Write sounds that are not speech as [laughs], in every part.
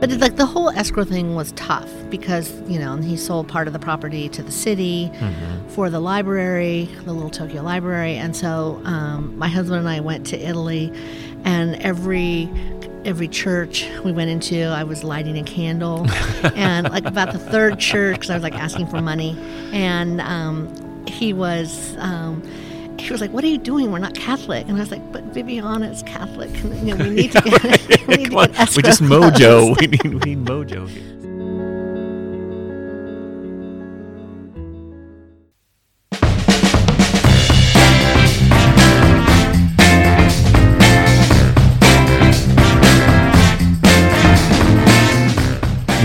But it, like the whole escrow thing was tough because you know he sold part of the property to the city for the library, the Little Tokyo Library, and so um, my husband and I went to Italy, and every every church we went into, I was lighting a candle, [laughs] and like about the third church, because I was like asking for money, and um, he was. Um, was like, "What are you doing? We're not Catholic." And I was like, "But Vibiana is Catholic. And, you know, we [laughs] need to get, [laughs] we need to get we just mojo. We need, we need mojo here.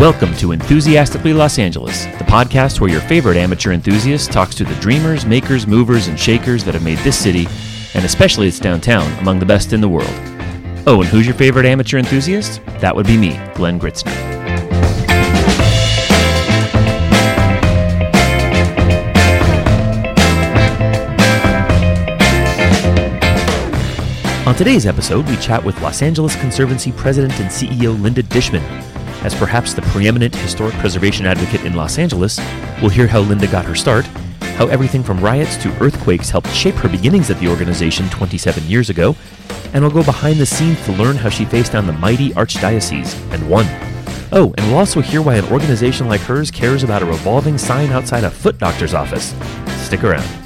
Welcome to Enthusiastically Los Angeles, the podcast where your favorite amateur enthusiast talks to the dreamers, makers, movers, and shakers that have made this city, and especially its downtown, among the best in the world. Oh, and who's your favorite amateur enthusiast? That would be me, Glenn Gritzner. On today's episode, we chat with Los Angeles Conservancy President and CEO Linda Dishman. As perhaps the preeminent historic preservation advocate in Los Angeles, we'll hear how Linda got her start, how everything from riots to earthquakes helped shape her beginnings at the organization 27 years ago, and we'll go behind the scenes to learn how she faced down the mighty archdiocese and won. Oh, and we'll also hear why an organization like hers cares about a revolving sign outside a foot doctor's office. Stick around.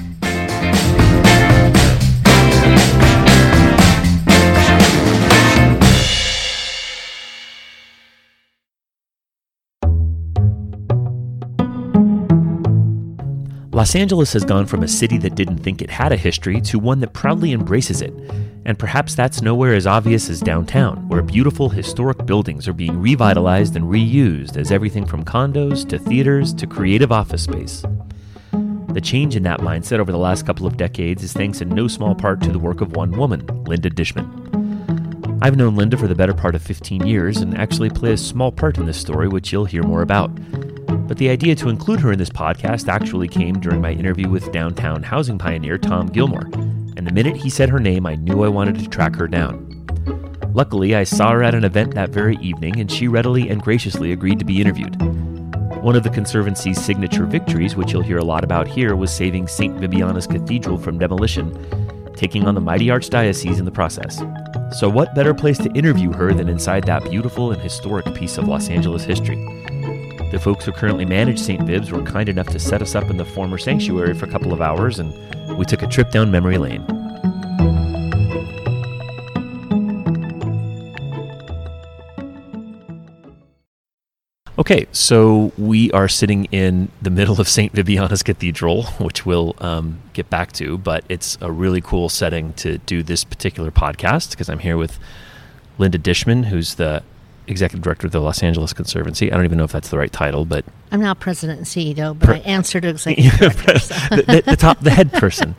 Los Angeles has gone from a city that didn't think it had a history to one that proudly embraces it. And perhaps that's nowhere as obvious as downtown, where beautiful historic buildings are being revitalized and reused as everything from condos to theaters to creative office space. The change in that mindset over the last couple of decades is thanks in no small part to the work of one woman, Linda Dishman. I've known Linda for the better part of 15 years and actually play a small part in this story, which you'll hear more about. But the idea to include her in this podcast actually came during my interview with downtown housing pioneer Tom Gilmore. And the minute he said her name, I knew I wanted to track her down. Luckily, I saw her at an event that very evening, and she readily and graciously agreed to be interviewed. One of the Conservancy's signature victories, which you'll hear a lot about here, was saving St. Vibiana's Cathedral from demolition, taking on the mighty Archdiocese in the process. So, what better place to interview her than inside that beautiful and historic piece of Los Angeles history? The folks who currently manage St. Vibs were kind enough to set us up in the former sanctuary for a couple of hours, and we took a trip down memory lane. Okay, so we are sitting in the middle of St. Vibiana's Cathedral, [laughs] which we'll um, get back to, but it's a really cool setting to do this particular podcast because I'm here with Linda Dishman, who's the executive director of the Los Angeles Conservancy. I don't even know if that's the right title, but I'm now president and CEO, but Per- I answer to executive [laughs] the, the, the top, the head [laughs] person.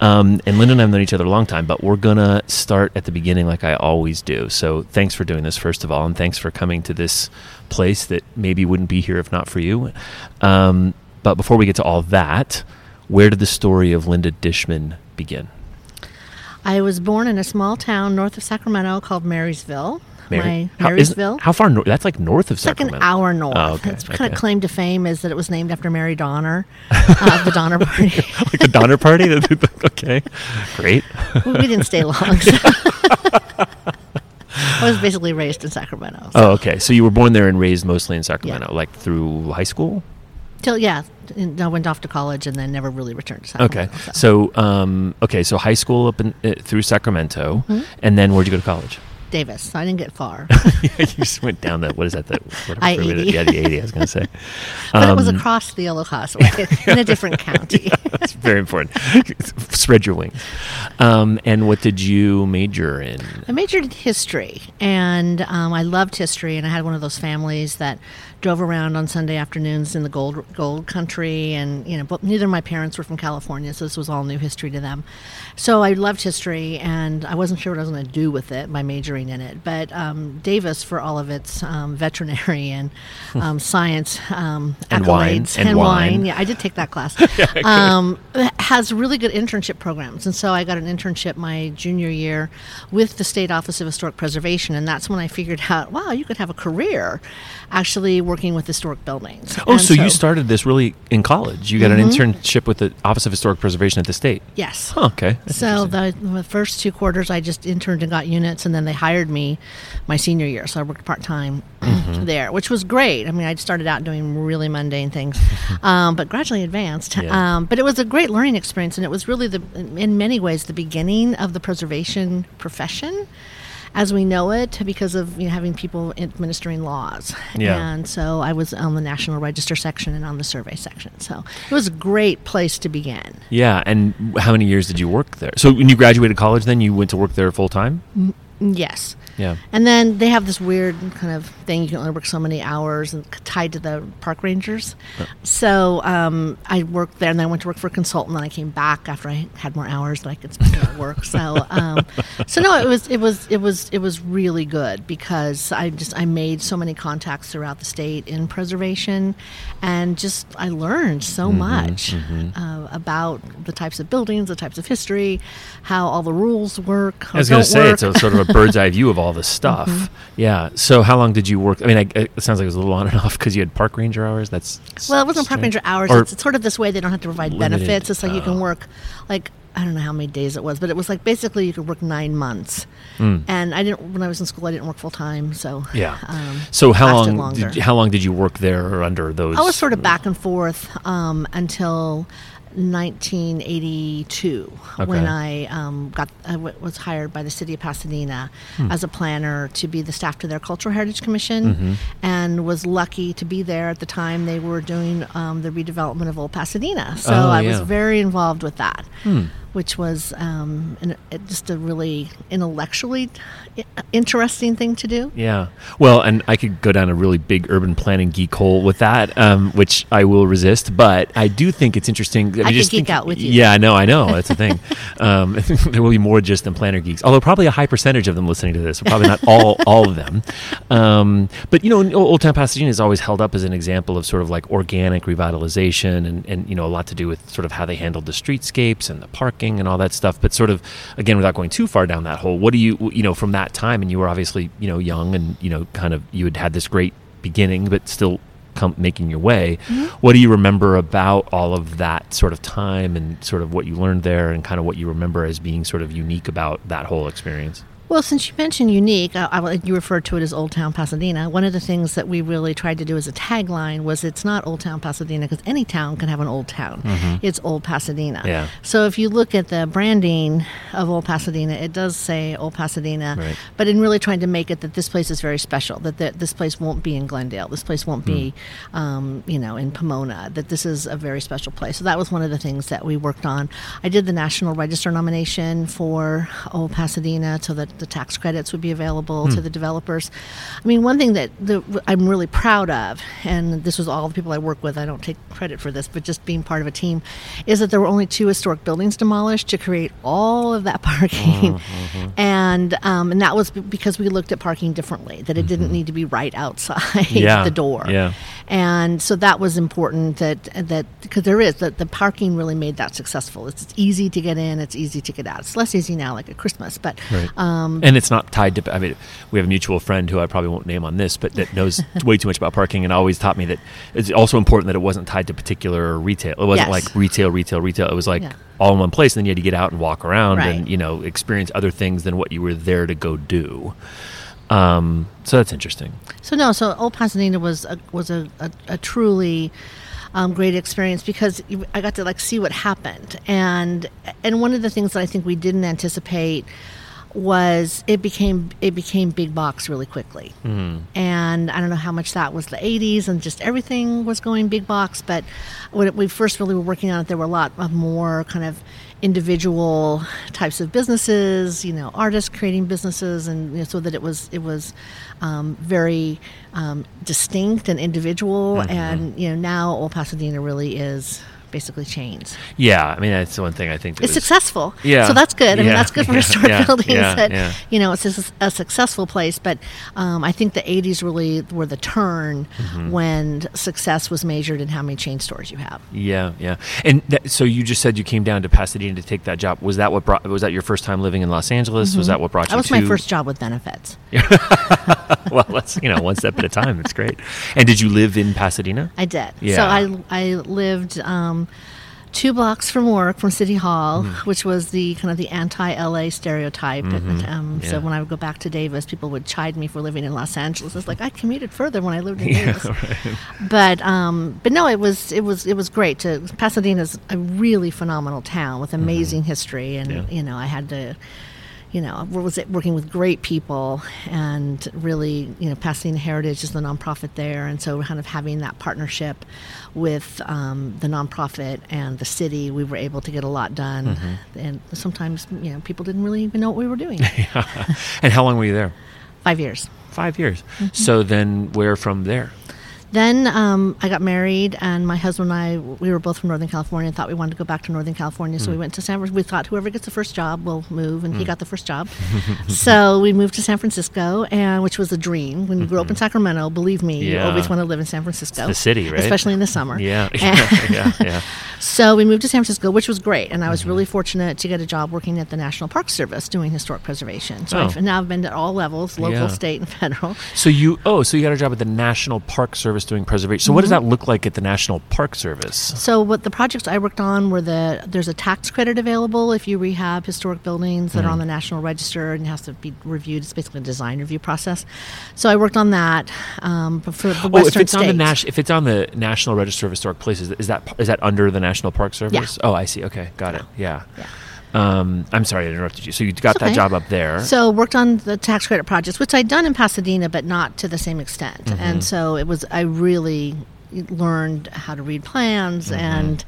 Um, and Linda and I have known each other a long time, but we're gonna start at the beginning, like I always do. So thanks for doing this, first of all, and thanks for coming to this place that maybe wouldn't be here if not for you. Um, but before we get to all that, where did the story of Linda Dishman begin? I was born in a small town north of Sacramento called Marysville. Mary- My how, Marysville. How far north? That's like north of Sacramento? It's like an hour north. Oh, okay, Its kind of claim to fame is that it was named after Mary Donner, [laughs] uh, the Donner Party. [laughs] like the Donner Party. [laughs] okay, great. we didn't stay long. so- I was basically raised in Sacramento. So. Oh, okay. So you were born there and raised mostly in Sacramento, like through high school. Till yeah, I went off to college and then never really returned to Okay. Sacramento. So, um, okay, so high school up in, uh, through Sacramento, Mm-hmm. and then where'd you go to college? Davis. So I didn't get far, [laughs] you just went down that. What is that? That whatever I-80. Yeah, the eighty. I was going to say. [laughs] but it was Um, across the Yolo Causeway [laughs] in a different county. That's very important. Spread your wings. Um, and what did you major in? I majored in history, and um, I loved history. And I had one of those families that drove around on Sunday afternoons in the gold gold country, and you know, but neither of my parents were from California, so this was all new history to them. So I loved history, and I wasn't sure what I was going to do with it by majoring in it. But um, Davis, for all of its um, veterinary and um, science um, And wine. accolades And wine. yeah, I did take that class. [laughs] um, has really good internship programs, and so I got an internship my junior year with the State Office of Historic Preservation, and that's when I figured out, wow, you could have a career actually working with historic buildings. Oh, And so, you started this really in college. You got an internship with the Office of Historic Preservation at the state. Yes. Huh, okay. That's So the, the first two quarters, I just interned and got units, and then they hired me my senior year. So I worked part time Mm-hmm. there, which was great. I mean, I started out doing really mundane things, [laughs] um, but gradually advanced. Yeah. Um, but it was a great learning experience, and it was really the, in many ways, the beginning of the preservation profession. As we know it, because of you know, having people administering laws, Yeah. and so I was on the National Register section and on the survey section. So it was a great place to begin. yeah, and how many years did you work there? So when you graduated college, then you went to work there full time. Mm, yes. Yeah. And then they have this weird kind of thing. You can only work so many hours and tied to the park rangers. So um, I worked there and then I went to work for a consultant. And then I came back after I had more hours that I could spend at work. So, um, so no, it was, it was, it was, it was really good because I just, I made so many contacts throughout the state in preservation and just, I learned so much Uh, about the types of buildings, the types of history, how all the rules work. I was going to say it's a sort of a bird's eye [laughs] view of all this stuff. Mm-hmm. Yeah. So how long did you work? I mean, I, it sounds like it was a little on and off because you had park ranger hours. That's Well, it wasn't park ranger hours. It's, it's sort of this way they don't have to provide Limited. benefits. It's like you can Oh. work, like I don't know how many days it was, but it was like basically you could work nine months. Mm. And I didn't when I was in school. I didn't work full time, so Yeah. Um, so how long? Did you, how long did you work there under those? I was sort of back and forth um, until 1982 when I um, got I w- was hired by the city of Pasadena Hmm. as a planner to be the staff to their Cultural Heritage Commission, Mm-hmm. and was lucky to be there at the time they were doing um, the redevelopment of Old Pasadena. So Oh, I yeah. was very involved with that. Hmm. Which was um, an, just a really intellectually interesting thing to do. Yeah. Well, and I could go down a really big urban planning geek hole with that, um, which I will resist. But I do think it's interesting. I, mean, just geek think- out with you. Yeah, I know, I know. That's the thing. [laughs] um, [laughs] there will be more just than planner geeks, although probably a high percentage of them listening to this. Probably not all [laughs] all of them. Um, but you know, Old Town Pasadena is always held up as an example of sort of like organic revitalization, and and you know a lot to do with sort of how they handled the streetscapes and the and all that stuff. But sort of again, without going too far down that hole, what do you you know from that time? And you were obviously you know young, and you know kind of you had had this great beginning, but still come making your way. Mm-hmm. What do you remember about all of that sort of time and sort of what you learned there, and kind of what you remember as being sort of unique about that whole experience? Well, since you mentioned unique, I, I, you referred to it as Old Town Pasadena. One of the things that we really tried to do as a tagline was it's not Old Town Pasadena because any town can have an old town. It's Old Pasadena. Yeah. So if you look at the branding of Old Pasadena, it does say Old Pasadena, Right. but in really trying to make it that this place is very special, that, that this place won't be in Glendale, this place won't be, um, you know, in Pomona, that this is a very special place. So that was one of the things that we worked on. I did the National Register nomination for Old Pasadena so that the tax credits would be available to the developers. I mean, one thing that the, I'm really proud of, and this was all the people I work with, I don't take credit for this, but just being part of a team, is that there were only two historic buildings demolished to create all of that [laughs] parking. And, um, and that was because we looked at parking differently, that it didn't need to be right outside [laughs] Yeah, the door. yeah. And so that was important that that because there is that the parking really made that successful. It's, it's easy to get in, it's easy to get out. It's less easy now, like at Christmas, but Right. um, and it's not tied to. I mean, we have a mutual friend who I probably won't name on this, but that knows [laughs] way too much about parking, and always taught me that it's also important that it wasn't tied to particular retail. It wasn't Yes. like retail, retail, retail. It was like Yeah. all in one place, and then you had to get out and walk around Right. and you know experience other things than what you were there to go do. Um, so that's interesting. So no, so Old Pasadena was a, was a, a, a truly um, great experience because I got to like see what happened, and and one of the things that I think we didn't anticipate was it became it became big box really quickly, and I don't know how much that was the '80s and just everything was going big box, but when we first really were working on it, there were a lot of more kind of individual types of businesses, you know, artists creating businesses, and you know, so that it was it was um, very um, distinct and individual. And you know, now Old Pasadena really is basically chains. Yeah, I mean that's the one thing I think. That It's successful. Yeah. So that's good. I mean, that's good for [laughs] Yeah. historic Yeah. buildings Yeah. that, Yeah. you know, it's a, a successful place. But um, I think the 80s really were the turn Mm-hmm. when success was measured in how many chain stores you have. Yeah, yeah. And that, so you just said you came down to Pasadena to take that job. Was that what brought? Was that your first time living in Los Angeles? Was that what brought you? That was to, my first job with benefits. [laughs] well, let's you know one step at a time. It's great. And did you live in Pasadena? I did. Yeah. So I, I lived um, two blocks from work from City Hall, Mm-hmm. which was the kind of the anti-LA stereotype. And, um, Yeah. So when I would go back to Davis, people would chide me for living in Los Angeles. It's like I commuted further when I lived in [laughs] Yeah, Davis. But um, but no, it was it was it was great. To Pasadena's a really phenomenal town with amazing history, and Mm-hmm. Yeah. you know I had to. You know, was it working with great people and really, you know, Pasadena Heritage is the nonprofit there, and so kind of having that partnership with um, the nonprofit and the city, we were able to get a lot done. Mm-hmm. And sometimes, you know, people didn't really even know what we were doing. [laughs] and how long were you there? Five years. Five years. Mm-hmm. So then, where from there? Then um, I got married, and my husband and I, we were both from Northern California and thought we wanted to go back to Northern California. So we went to San Francisco. We thought whoever gets the first job will move, and he got the first job. [laughs] so we moved to San Francisco, and which was a dream. When you grew up in Sacramento, believe me, you always want to live in San Francisco. the city, right? Especially in the summer. Yeah, [laughs] [laughs] yeah, yeah. So we moved to San Francisco, which was great, and I Mm-hmm. was really fortunate to get a job working at the National Park Service doing historic preservation. So Oh. I've now I've been at all levels, local, Yeah. state, and federal. So you oh, so you got a job at the National Park Service doing preservation. So what does that look like at the National Park Service? So what the projects I worked on were the there's a tax credit available if you rehab historic buildings that are on the National Register and it has to be reviewed. It's basically a design review process. So I worked on that um, for the Oh, if Western it's on the states. If it's on the National Register of Historic Places, is that is that under the National Park Service? Oh, I see. Okay, got it. Yeah. Yeah. Um, I'm sorry I interrupted you. So you got It's that job up there. So worked on the tax credit projects, which I'd done in Pasadena, but not to the same extent. Mm-hmm. And so it was I really learned how to read plans Mm-hmm. and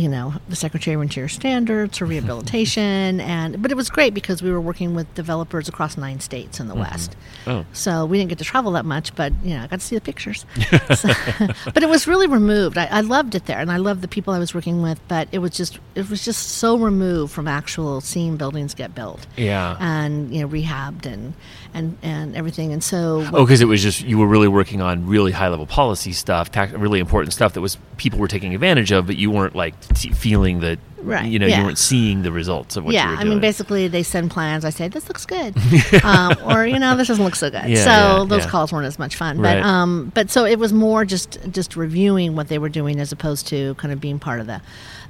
you know the Secretary of Interior standards for rehabilitation [laughs] and but it was great because we were working with developers across nine states in the mm-hmm. West. oh, So we didn't get to travel that much, but you know, I got to see the pictures. [laughs] So- [laughs] but it was really removed. I, I loved it there, and I loved the people I was working with. But it was just, it was just so removed from actual seeing buildings get built yeah. and you know rehabbed and and and everything. And so Oh, because it was just you were really working on really high level policy stuff, tax, really important stuff that was people were taking advantage of, but you weren't like t- feeling that Right, you know, yeah. you weren't seeing the results of what yeah, you were I mean, basically, they send plans. I say this looks good, [laughs] um, or you know, this doesn't look so good. Yeah, so yeah, those calls weren't as much fun. Right. But um, but so it was more just just reviewing what they were doing as opposed to kind of being part of the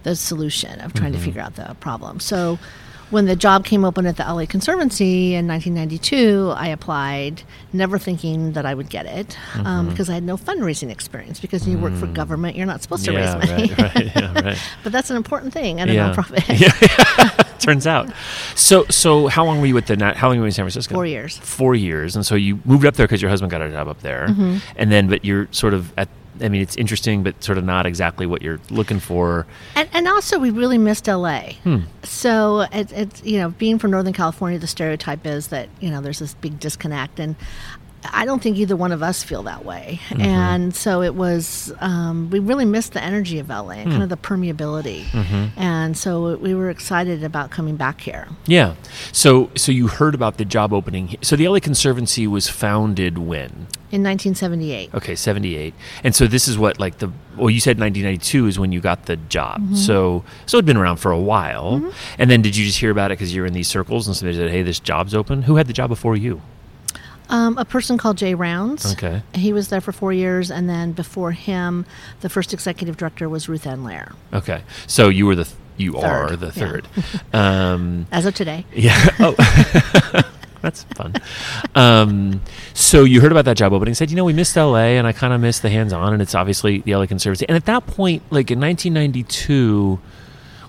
the solution of trying Mm-hmm. to figure out the problem. So. When the job came open at the LA Conservancy in 1992, I applied, never thinking that I would get it, um, Mm-hmm. because I had no fundraising experience. Because when you work for government, you're not supposed to Mm. yeah, raise money. right, right, yeah, right. [laughs] but that's an important thing at a Yeah. nonprofit. [laughs] Turns out. So, so how long were you at the? How long were you in San Francisco? Four years. Four years, and so you moved up there because your husband got a job up there, Mm-hmm. and then, but you're sort of at. I mean, it's interesting, but sort of not exactly what you're looking for. And, and also, we really missed LA. Hmm. So it, it's you know, being from Northern California, the stereotype is that you know there's this big disconnect, and I don't think either one of us feel that way. Mm-hmm. And so it was, um, we really missed the energy of LA and Hmm. kind of the permeability. Mm-hmm. And so we were excited about coming back here. Yeah. So, so you heard about the job opening. So the LA Conservancy was founded when? In 1978. Okay, 78. And so this is what like the well you said 1992 is when you got the job. So so it'd been around for a while. And then did you just hear about it cuz you're in these circles and somebody said, "Hey, this job's open." Who had the job before you? Um, a person called Jay Rounds. Okay. He was there for four years, and then before him, the first executive director was Ruthann Lehrer, Okay. So you were the th- you are Third, the yeah. third. [laughs] um as of today. yeah. Oh. [laughs] That's fun. Um, so you heard about that job opening, said, you know, we missed LA and I kind of missed the hands on, and it's obviously the LA Conservancy. And at that point, like in 1992,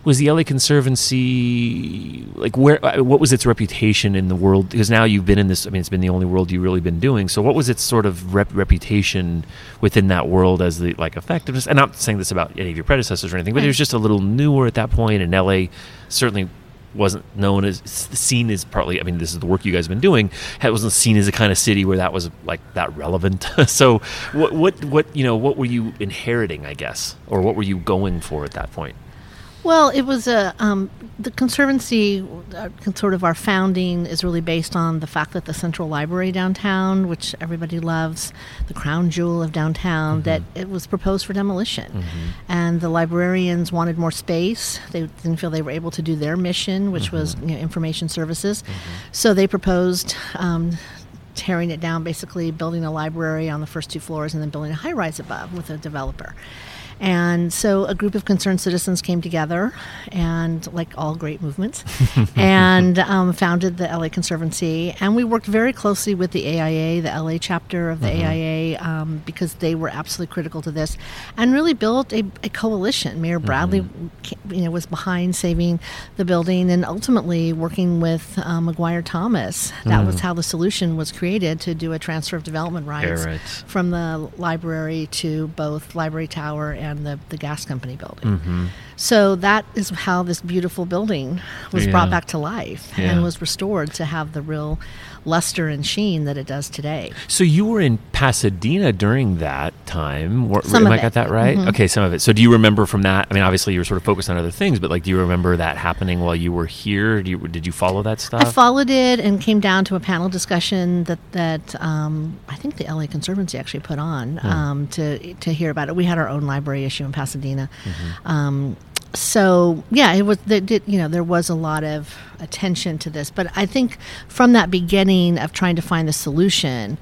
was the LA Conservancy like where? uh, What was its reputation in the world? Because now you've been in this. I mean, it's been the only world you've really been doing. So what was its sort of rep- reputation within that world as the like effectiveness? And I'm not saying this about any of your predecessors or anything, but it was just a little newer at that point, and LA certainly wasn't known as seen as partly. I mean, this is the work you guys have been doing. It wasn't seen as a kind of city where that was like that relevant. [laughs] so, what what what you know, what were you inheriting? I guess, or what were you going for at that point? Well, it was a um, the conservancy. Uh, sort of our founding is really based on the fact that the Central Library downtown, which everybody loves, the crown jewel of downtown, mm-hmm. that it was proposed for demolition, mm-hmm. and the librarians wanted more space. They didn't feel they were able to do their mission, which mm-hmm. was you know, information services. Mm-hmm. So they proposed. Um, tearing it down, basically building a library on the first two floors and then building a high rise above with a developer. And so a group of concerned citizens came together, and like all great movements, [laughs] and um, founded the LA Conservancy. And we worked very closely with the AIA, the LA chapter of the mm-hmm. AIA, um, because they were absolutely critical to this, and really built a, a coalition. Mayor mm-hmm. Bradley, mm-hmm. you know, was behind saving the building, and ultimately working with uh, Maguire Thomas. That mm. was how the solution was created to do a transfer of development rights yeah, right. from the library to both Library Tower and and the, the gas company building. Mm-hmm. So that is how this beautiful building was yeah. brought back to life yeah. and was restored to have the real luster and sheen that it does today. So you were in Pasadena during that time. Some Am I got that right? Mm-hmm. Okay, some of it. So do you remember from that? I mean, obviously you were sort of focused on other things, but like, do you remember that happening while you were here? You, did you follow that stuff? I followed it and came down to a panel discussion that that um, I think the LA Conservancy actually put on mm. um, to to hear about it. We had our own library issue in Pasadena. Mm-hmm. Um, so yeah, it was. It, you know, there was a lot of attention to this, but I think from that beginning of trying to find the solution,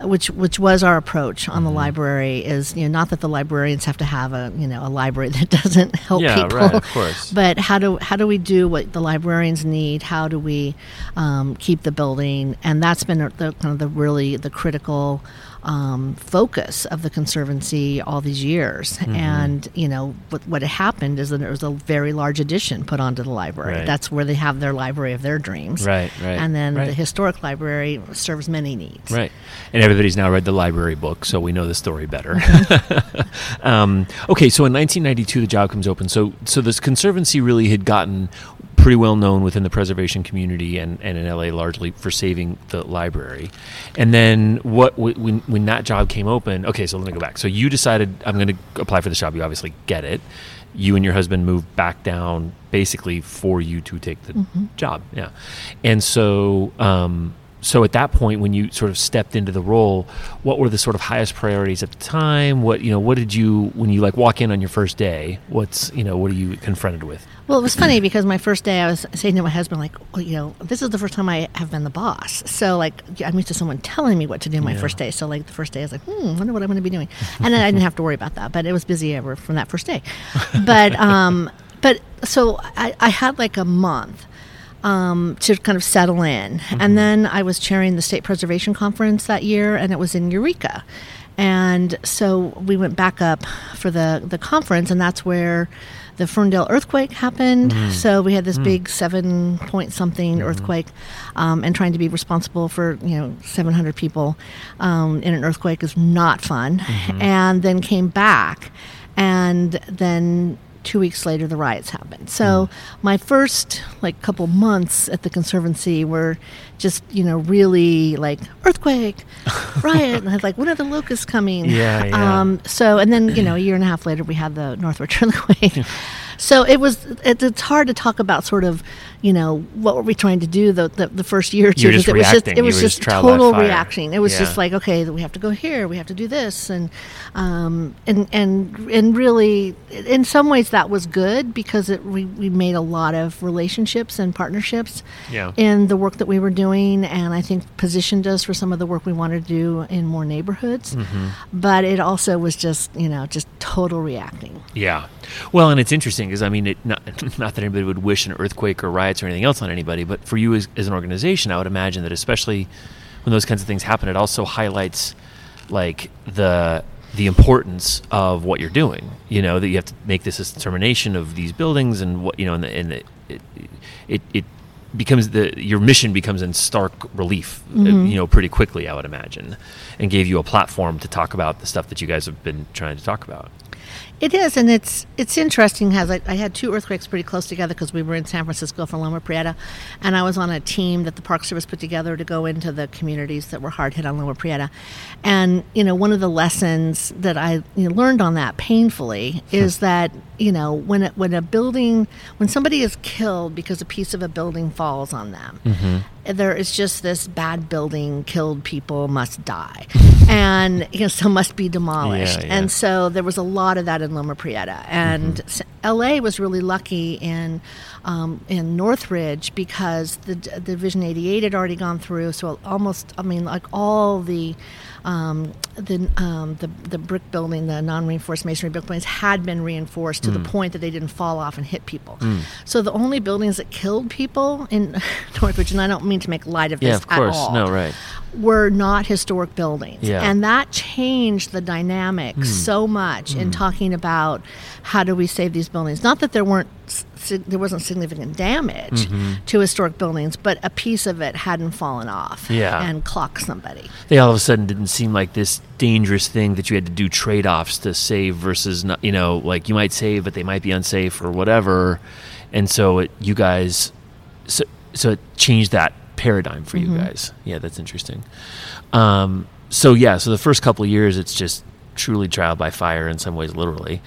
which which was our approach on the mm-hmm. library is you know not that the librarians have to have a you know a library [laughs] that doesn't help yeah, people right, of course. but how do how do we do what the librarians need how do we um, keep the building and that's been the kind of the really the critical um, focus of the conservancy all these years. Mm-hmm. And you know what, what happened is that there was a very large addition put onto the library. Right. That's where they have their library of their dreams. Right, right. And then right. the historic library serves many needs. Right. And everybody's now read the library book, so we know the story better. [laughs] [laughs] Um, okay, so in 1992 the job comes open. So so this conservancy really had gotten pretty well known within the preservation community and, and in LA largely for saving the library. And then what when when that job came open? Okay, so let me go back. So you decided I'm going to apply for this job. You obviously get it. You and your husband moved back down basically for you to take the mm-hmm. job. Yeah, and so. Um, so at that point when you sort of stepped into the role what were the sort of highest priorities at the time what you know what did you when you like walk in on your first day what's you know what are you confronted with well it was funny because my first day i was saying to my husband like well, you know this is the first time i have been the boss so like i'm used to someone telling me what to do my yeah. first day so like the first day i was like hmm wonder what i'm going to be doing and then i didn't have to worry about that but it was busy ever from that first day but [laughs] um but so I, I had like a month um, to kind of settle in. Mm-hmm. And then I was chairing the State Preservation Conference that year, and it was in Eureka. And so we went back up for the, the conference, and that's where the Ferndale earthquake happened. Mm. So we had this mm. big seven point something mm. earthquake, um, and trying to be responsible for you know 700 people um, in an earthquake is not fun. Mm-hmm. And then came back, and then two weeks later the riots happened so mm. my first like couple months at the conservancy were just you know really like earthquake [laughs] riot and i was like when are the locusts coming? Yeah, yeah. Um, so and then you know a year and a half later we had the northridge earthquake. So it was it, it's hard to talk about sort of you know what were we trying to do the the, the first year or two? Because it was just it was just, just total reaction. It was yeah. just like okay we have to go here we have to do this and um, and and and really in some ways that was good because it we, we made a lot of relationships and partnerships yeah. in the work that we were doing and I think positioned us for some of the work we wanted to do in more neighborhoods. Mm-hmm. but it also was just you know just total reacting. Yeah. Well and it's interesting because I mean it not, [laughs] not that anybody would wish an earthquake or riots or anything else on anybody but for you as, as an organization I would imagine that especially when those kinds of things happen it also highlights like the the importance of what you're doing. You know that you have to make this determination of these buildings and what you know, and, the, and the, it, it it becomes the your mission becomes in stark relief. Uh, mm-hmm. You know, pretty quickly, I would imagine, and gave you a platform to talk about the stuff that you guys have been trying to talk about. It is, and it's it's interesting. Has I, I had two earthquakes pretty close together because we were in San Francisco for Loma Prieta, and I was on a team that the Park Service put together to go into the communities that were hard hit on Loma Prieta. And you know, one of the lessons that I you know, learned on that painfully is that you know when it, when a building when somebody is killed because a piece of a building falls on them, mm-hmm. There is just this bad building killed people must die, [laughs] and you know so must be demolished. Yeah, yeah. And so there was a lot of that in Loma Prieta, and s LA was really lucky in um, in Northridge because the the Division 88 had already gone through. So almost, I mean, like all the um, the, um, the the brick building, the non-reinforced masonry brick buildings had been reinforced to the point that they didn't fall off and hit people. So the only buildings that killed people in [laughs] Northridge, and I don't mean to make light of this Yeah, of course. at all, No, right. were not historic buildings. Yeah. And that changed the dynamic so much in talking about how do we save these buildings. Not that there weren't there wasn't significant damage to historic buildings, but a piece of it hadn't fallen off Yeah. and clocked somebody. They all of a sudden didn't seem like this dangerous thing that you had to do trade offs to save versus not. You know, like you might save, but they might be unsafe or whatever. And so it, you guys, so so it changed that paradigm for you guys. Yeah, that's interesting. Um, so yeah, so the first couple of years, it's just truly trial by fire in some ways, literally.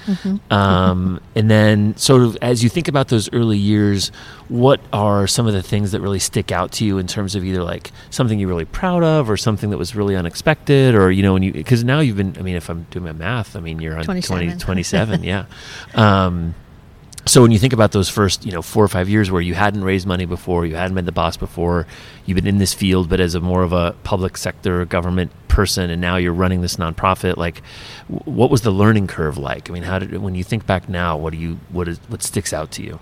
Um, and then, sort of, as you think about those early years, what are some of the things that really stick out to you in terms of either like something you're really proud of, or something that was really unexpected, or you know, when you because now you've been, I mean, if I'm doing my math, I mean, you're on 20, 27. 27 [laughs] yeah. Um, so when you think about those first, you know, four or five years where you hadn't raised money before, you hadn't been the boss before, you've been in this field, but as a more of a public sector government person, and now you're running this nonprofit, like, what was the learning curve like? I mean, how did when you think back now, what do you what is what sticks out to you?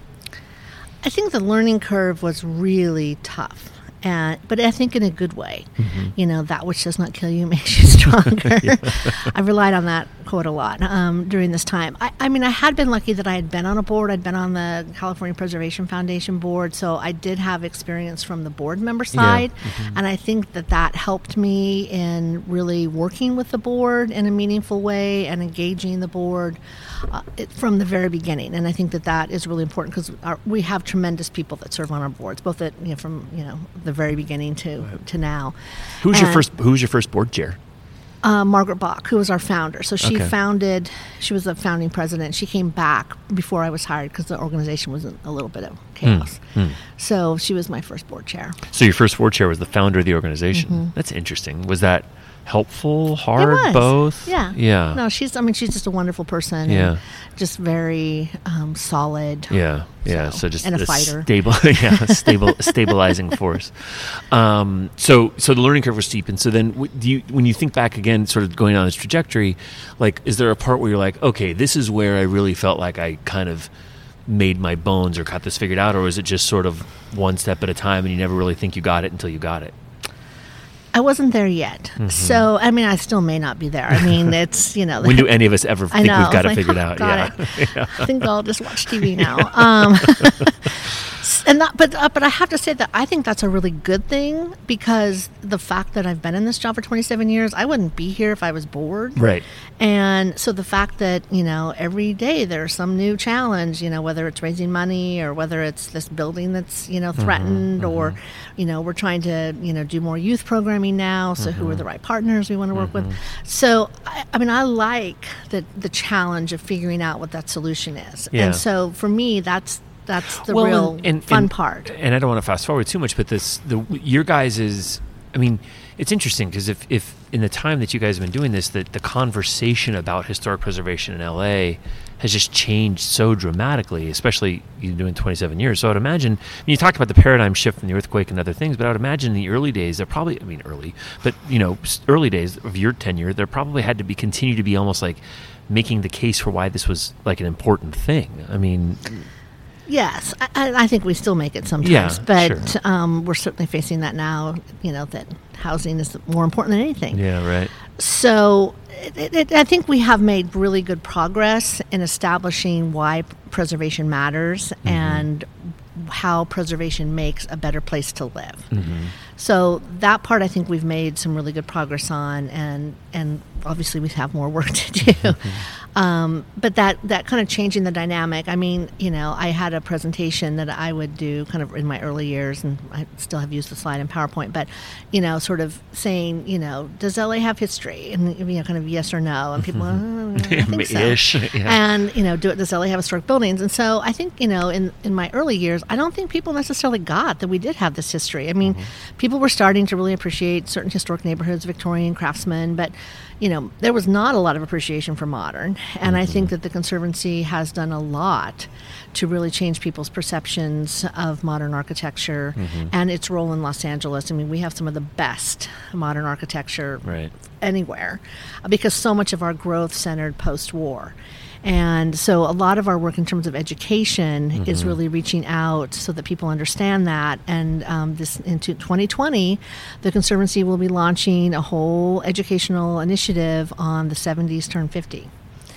I think the learning curve was really tough. And, but I think in a good way. Mm-hmm. You know, that which does not kill you [laughs] makes you stronger. [laughs] I relied on that quote a lot um, during this time. I, I mean, I had been lucky that I had been on a board. I'd been on the California Preservation Foundation board, so I did have experience from the board member side. And I think that that helped me in really working with the board in a meaningful way and engaging the board uh, it, from the very beginning. And I think that that is really important because we have tremendous people that serve on our boards, both at you know from you know the very beginning to to now. Who's was your first Who was your first board chair? Uh, Margaret Bach, who was our founder. So she Okay. founded, she was the founding president. She came back before I was hired because the organization was in a little bit of chaos. Hmm. So she was my first board chair. So your first board chair was the founder of the organization. That's interesting. Was that helpful, hard, both? Yeah. yeah, No, she's, I mean, she's just a wonderful person. Yeah. Just very um, solid. Yeah, yeah. So, So- just and a fighter. stable, [laughs] yeah, stable, stabilizing force. Um, so, so the learning curve was steep, and so then, w- do you, when you think back again, sort of going on this trajectory, like, is there a part where you're like, okay, this is where I really felt like I kind of made my bones or got this figured out, or is it just sort of one step at a time, and you never really think you got it until you got it? I wasn't there yet. Mm-hmm. So, I mean, I still may not be there. I mean, [laughs] it's, you know, When do any of us ever think know. we've got it like, figured oh, out? Yeah. it. [laughs] I think I'll just watch TV now. Um, [laughs] and that, but uh, but I have to say that I think that's a really good thing because the fact that I've been in this job for 27 years, I wouldn't be here if I was bored. Right. And so the fact that you know every day there's some new challenge, you know, whether it's raising money or whether it's this building that's you know mm-hmm, threatened, mm-hmm. or you know we're trying to you know do more youth programming now. So who are mm-hmm. the right partners we want to work with? So I, I mean, I like the the challenge of figuring out what that solution is. Yeah. And so for me, that's that's the Well, real and- and- fun and- part. And I don't want to fast forward too much, but this the your guys is. I mean, it's interesting because if, if in the time that you guys have been doing this, that the conversation about historic preservation in LA has just changed so dramatically, especially you doing 27 years. So I would imagine, I mean, you talked about the paradigm shift from the earthquake and other things, but I would imagine in the early days, there probably, I mean, early, but you know, early days of your tenure, there probably had to be continue to be almost like making the case for why this was like an important thing. I mean, Yes, I- I, think we still make it sometimes, Yeah, but sure. um, we're certainly facing that now. You know that housing is more important than anything. yeah, right. So it, it, I think we have made really good progress in establishing why preservation matters Mm-hmm. and how preservation makes a better place to live. Mm-hmm. So that part I think we've made some really good progress on, and and obviously we have more work [laughs] to do. Mm-hmm. Um, but that that kind of changing the dynamic. I mean, you know, I had a presentation that I would do kind of in my early years, and I still have used the slide in PowerPoint. But you know, sort of saying, you know, does LA have history? And you know, kind of yes or no, and people, oh, I think so. [laughs] Ish, yeah. And you know, do it, does LA have historic buildings? And so I think you know, in in my early years, I don't think people necessarily got that we did have this history. I mean, people were starting to really appreciate certain historic neighborhoods, Victorian craftsmen, but you know, there was not a lot of appreciation for modern. And I think mm-hmm. that the Conservancy has done a lot to really change people's perceptions of modern architecture mm-hmm. and its role in Los Angeles. I mean, we have some of the best modern architecture Right. anywhere because so much of our growth centered post war. And so a lot of our work in terms of education is mm-hmm. really reaching out so that people understand that. And um, this into 2020, the Conservancy will be launching a whole educational initiative on the 70s turn 50.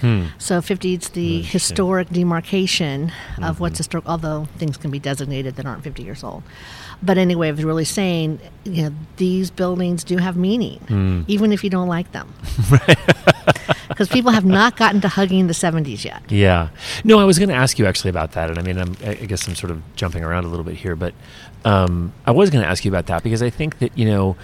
Hmm. So 50 is the historic demarcation of mm-hmm. what's historic, although things can be designated that aren't 50 years old. But anyway, I was really saying, you know, these buildings do have meaning, hmm. even if you don't like them. [laughs] [laughs] Because people have not gotten to hugging the 70s yet. Yeah. No, I was going to ask you actually about that, and I mean, I'm, I guess I'm sort of jumping around a little bit here, but um, I was going to ask you about that because I think that you know,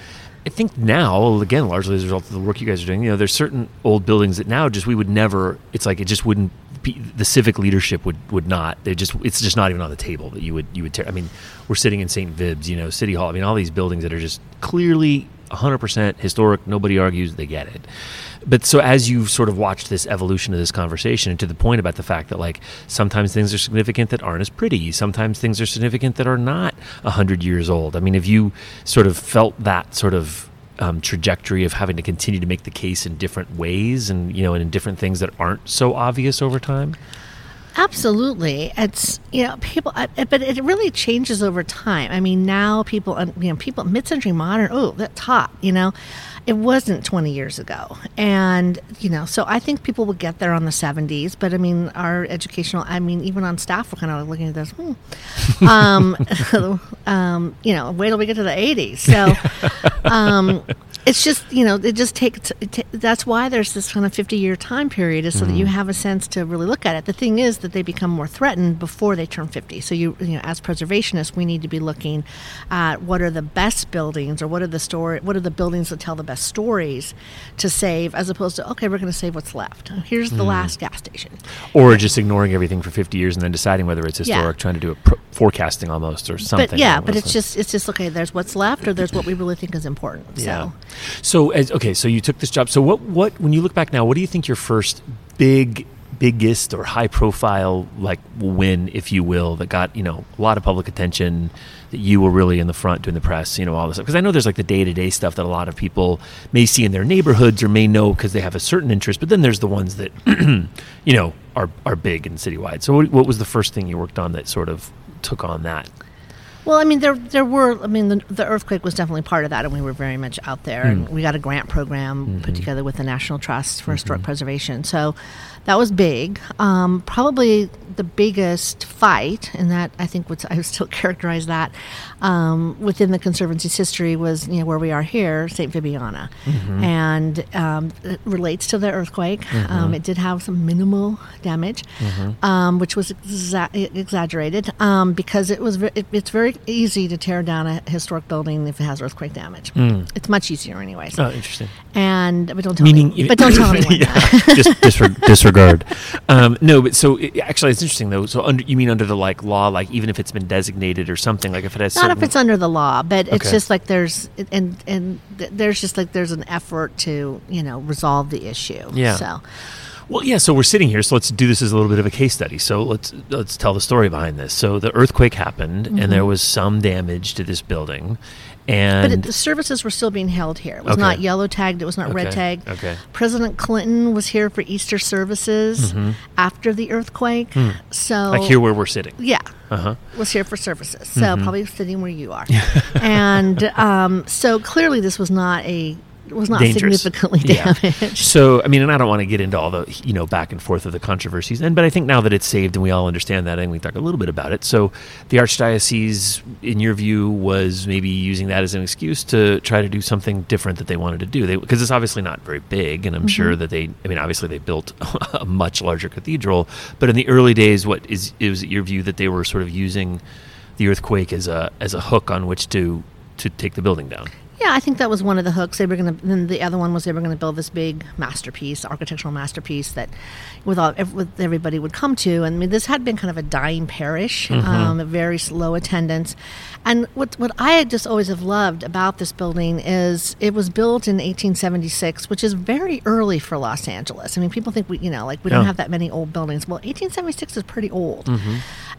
I think now again, largely as a result of the work you guys are doing, you know, there's certain old buildings that now just we would never. It's like it just wouldn't. Be, the civic leadership would would not. They just it's just not even on the table that you would you would tear. I mean, we're sitting in St. Vibs, you know, City Hall. I mean, all these buildings that are just clearly 100% historic. Nobody argues. They get it. But so as you've sort of watched this evolution of this conversation, and to the point about the fact that like sometimes things are significant that aren't as pretty, sometimes things are significant that are not hundred years old. I mean, have you sort of felt that sort of um, trajectory of having to continue to make the case in different ways, and you know, and in different things that aren't so obvious over time? Absolutely, it's you know people, but it really changes over time. I mean, now people, you know, people mid-century modern. Oh, that's hot. You know, it wasn't 20 years ago, and you know, so I think people will get there on the 70s. But I mean, our educational, I mean, even on staff, we're kind of looking at this. Hmm. [laughs] Um, [laughs] um, you know, wait till we get to the 80s. So. [laughs] Um, it's just you know it just takes it ta- that's why there's this kind of 50 year time period is so that you have a sense to really look at it the thing is that they become more threatened before they turn 50 so you you know as preservationists we need to be looking at what are the best buildings or what are the story what are the buildings that tell the best stories to save as opposed to okay we're going to save what's left here's the mm-hmm. last gas station Or just ignoring everything for 50 years and then deciding whether it's Yeah. historic, trying to do a pro- forecasting almost or something. but yeah but it's lines. just it's just okay there's what's left or there's what we really think is important Yeah. so So as okay, so you took this job. So what what when you look back now, what do you think your first big biggest or high profile like win, if you will, that got, you know, a lot of public attention that you were really in the front doing the press, you know, all this stuff. Because I know there's like the day-to-day stuff that a lot of people may see in their neighborhoods or may know because they have a certain interest, but then there's the ones that [clears throat] you know, are are big and citywide. So what, what was the first thing you worked on that sort of took on that? Well, I mean, there there were. I mean, the, the earthquake was definitely part of that, and we were very much out there. And hmm. we got a grant program put mm-hmm. together with the National Trust for mm-hmm. Historic Preservation, so that was big. Um, probably the biggest fight, and that I think would I would still [laughs] characterize that um, within the conservancy's history was you know where we are here, Saint Vibiana, and um, it relates to the earthquake. Um, it did have some minimal damage, um, which was exa- exaggerated um, because it was ve- it, it's very easy to tear down a historic building if it has earthquake damage. It's much easier, anyways. Oh, interesting. And but don't tell Meaning, me, but don't tell [laughs] anyone. Yeah, that. just disre- [laughs] disregard. [laughs] Um, no, but so it, actually, it's interesting though. So under, you mean under the like law, like even if it's been designated or something, like if it has Not certain, if it's under the law, but it's Okay. just like there's and and th- there's just like there's an effort to you know resolve the issue. Yeah. So Well, yeah. So we're sitting here. So let's do this as a little bit of a case study. So let's let's tell the story behind this. So the earthquake happened, and there was some damage to this building, But and it, the services were still being held here. It was Okay. not yellow tagged. It was not red tagged. okay. President Clinton was here for Easter services after the earthquake. So Mm-hmm. Hmm. like here where we're sitting. yeah, Uh huh. was here for services. So probably sitting where you are. [laughs] and um, so clearly, this was not a was not dangerous. significantly Yeah. damaged. So, I mean, and I don't want to get into all the you know back and forth of the controversies, and but I think now that it's saved and we all understand that, and we talk a little bit about it. So, the archdiocese, in your view, was maybe using that as an excuse to try to do something different that they wanted to do, because it's obviously not very big, and I'm sure mm-hmm. that they, I mean, obviously they built [laughs] a much larger cathedral, but in the early days, what is is it your view that they were sort of using the earthquake as a as a hook on which to to take the building down? Yeah, I think that was one of the hooks. They were going to. Then the other one was they were going to build this big masterpiece, architectural masterpiece that, with all with everybody would come to. And I mean, this had been kind of a dying parish, um, a very slow attendance. And what what I had just always have loved about this building is it was built in 1876, which is very early for Los Angeles. I mean, people think we, you know, like we don't have that many old buildings. Well, 1876 is pretty old.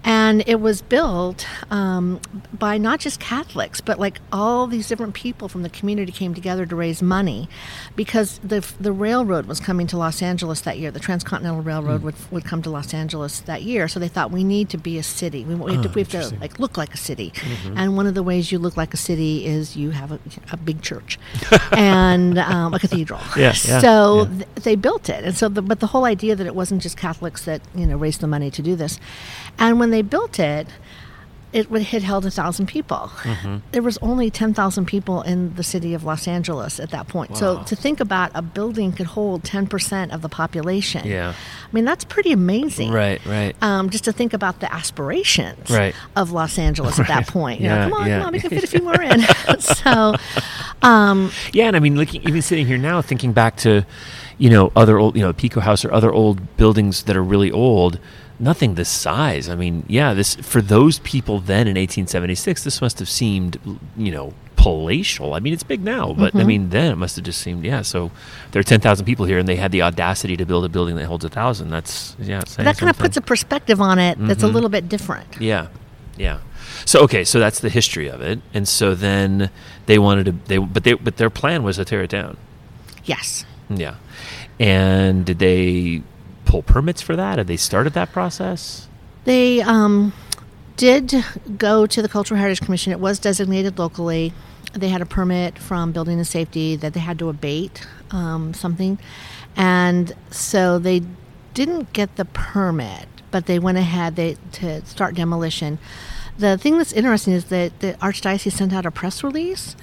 And it was built um, by not just Catholics, but like all these different people from the community came together to raise money because the, the railroad was coming to Los Angeles that year. The Transcontinental Railroad hmm. would, would come to Los Angeles that year. So they thought we need to be a city. We, we have, to, ah, we have to like look like a city. Mm-hmm. And one of the ways you look like a city is you have a, a big church [laughs] and um, a cathedral. [laughs] Yeah, yeah, so yeah. th- they built it, and so the, but the whole idea that it wasn't just Catholics that you know raised the money to do this, and when they built it, it would had held a thousand people. Mm-hmm. There was only ten thousand people in the city of Los Angeles at that point. So to think about a building could hold ten percent of the population, Yeah. I mean that's pretty amazing, Right, right. Um, just to think about the aspirations Right. of Los Angeles at that point. You know, Yeah, come on, yeah. come on, we can [laughs] fit a few more in. [laughs] so, um, Yeah, and I mean, looking even sitting here now, thinking back to, you know, other old, you know, Pico House or other old buildings that are really old. Nothing this size. I mean, yeah, this for those people then in 1876, this must have seemed, you know, palatial. I mean, it's big now, but I mean, then it must have just seemed, yeah. So there are 10,000 people here, and they had the audacity to build a building that holds a thousand. That's yeah. that kind of puts a perspective on it that's Mm-hmm. a little bit different. Yeah, yeah. So okay, so that's the history of it, and so then they wanted to they but they but their plan was to tear it down. Yes. Yeah, and did they pull permits for that? Had they started that process? They um, did go to the Cultural Heritage Commission. It was designated locally. They had a permit from Building and Safety that they had to abate um, something. And so they didn't get the permit, but they went ahead they, to start demolition. The thing that's interesting is that the Archdiocese sent out a press release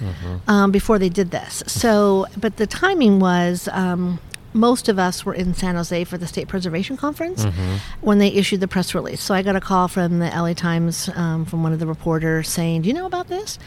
um, before they did this. So, but the timing was um, most of us were in San Jose for the State Preservation Conference when they issued the press release. So I got a call from the LA Times um, from one of the reporters saying, "Do you know about this?"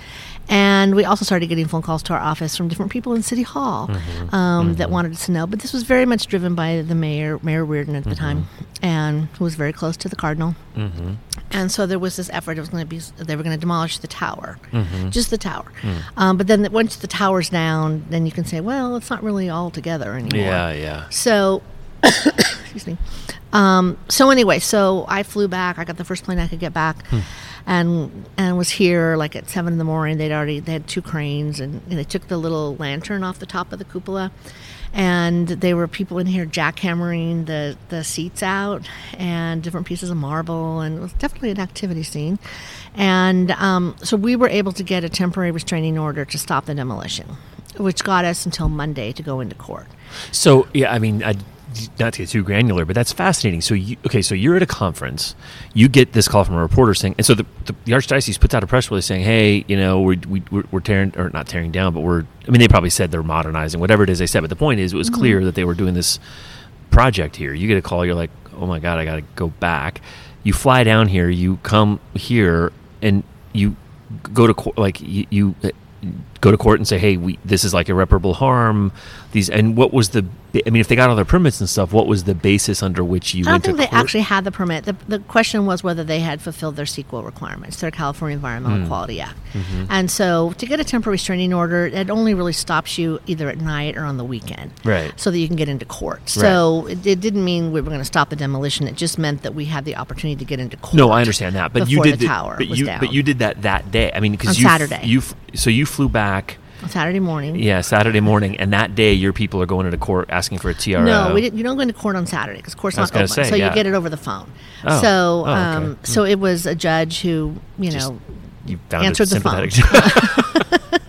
And we also started getting phone calls to our office from different people in City Hall um, that wanted us to know. But this was very much driven by the mayor, Mayor Riordan at the time, and who was very close to the cardinal. Mm-hmm. And so there was this effort. It was going to be they were going to demolish the tower, Mm-hmm. just the tower. Mm. Um, but then once the tower's down, then you can say, well, it's not really all together anymore. Yeah, yeah. So, excuse me. Um, so anyway, so I flew back. I got the first plane I could get back, and and was here like at seven in the morning. They'd already they had two cranes, and, and they took the little lantern off the top of the cupola, and there were people in here jackhammering the the seats out and different pieces of marble, and it was definitely an activity scene. And um, so we were able to get a temporary restraining order to stop the demolition, which got us until Monday to go into court. So yeah, I mean, I, not to get too granular, but that's fascinating. So you, okay, so you're at a conference, you get this call from a reporter saying, and so the, the, the archdiocese puts out a press release saying, "Hey, you know, we're we, we're, we're tearing or not tearing down, but we're." I mean, they probably said they're modernizing, whatever it is they said. But the point is, it was clear that they were doing this project here. You get a call, you're like, "Oh my god, I got to go back." You fly down here, you come here, and you go to court. Like you. you uh, go to court and say, "Hey, we this is like irreparable harm." These and what was the? I mean, if they got all their permits and stuff, what was the basis under which you I don't think they court? actually had the permit. The, the question was whether they had fulfilled their CEQA requirements, their California Environmental Hmm. Quality Act. Mm-hmm. And so to get a temporary restraining order, it only really stops you either at night or on the weekend. Right. So that you can get into court. So it, it didn't mean we were going to stop the demolition. It just meant that we had the opportunity to get into court. no, I understand that, but you did the that- tower but you but you did that that day. I mean, because you f- Saturday. you f- so you flew back. Saturday morning. Yeah, Saturday morning, and that day your people are going into court asking for a TRO. No, we didn't. You don't go into court on Saturday because court's not open. say, so yeah. you get it over the phone. Oh. So, Oh, okay. um, so it was a judge who, you Just know, You found answered the phone. [laughs] [laughs]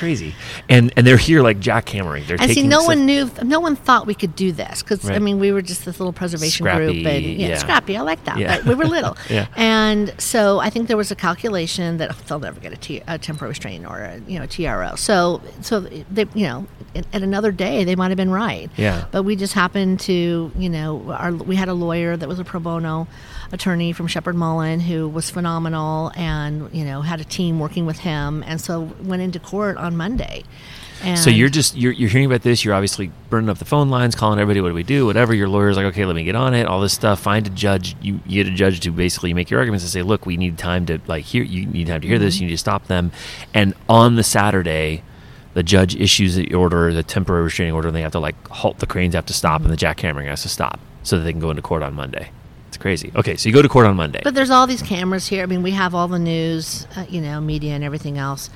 crazy. And and they're here like jackhammering. They're And see, no one knew, no one thought we could do this because I mean, we were just this little preservation Scrappy, group, and yeah, yeah. scrappy. I like that, Yeah. but we were little, [laughs] Yeah. And so I think there was a calculation that oh, they'll never get a, T, a temporary restraining order, you know, a TRO. So, so they, you know, at, at another day they might have been right, Yeah. But we just happened to, you know, our we had a lawyer that was a pro bono attorney from Sheppard Mullin who was phenomenal, and you know, had a team working with him, and so went into court on Monday. And So you're just you're, you're hearing about this. You're obviously burning up the phone lines, calling everybody. What do we do? Whatever. Your lawyer's like, okay, let me get on it. All this stuff. Find a judge. You, you get a judge to basically make your arguments and say, look, we need time to like hear. You need time to hear Mm-hmm. this. You need to stop them. And on the Saturday, the judge issues the order, the temporary restraining order, and they have to like halt. The cranes have to stop, and the jackhammering has to stop, so that they can go into court on Monday. It's crazy. Okay, so you go to court on Monday. But there's all these cameras here. I mean, we have all the news, uh, you know, media and everything else.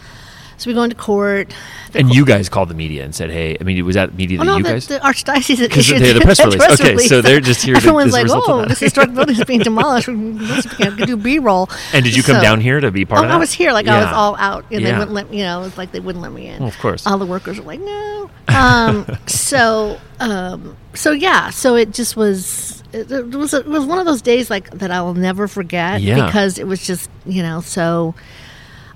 So we go into court. And co- you guys called the media and said, "Hey, I mean, was that media Oh that no, you the, guys?" the archdiocese [laughs] issued they the press [laughs] the release. Okay, so they're just here to- [laughs] Everyone's like, "Oh, this historic building is being demolished. Let's do B-roll." and did you come So- down here to be part Oh, of that? I was here, like I was all out, and they wouldn't let you know. It's like they wouldn't let me in. Well, of course. all the workers were like, "No." Um, so, um, so yeah, so it just was. It, it was it was one of those days like that I will never forget Yeah. because it was just you know so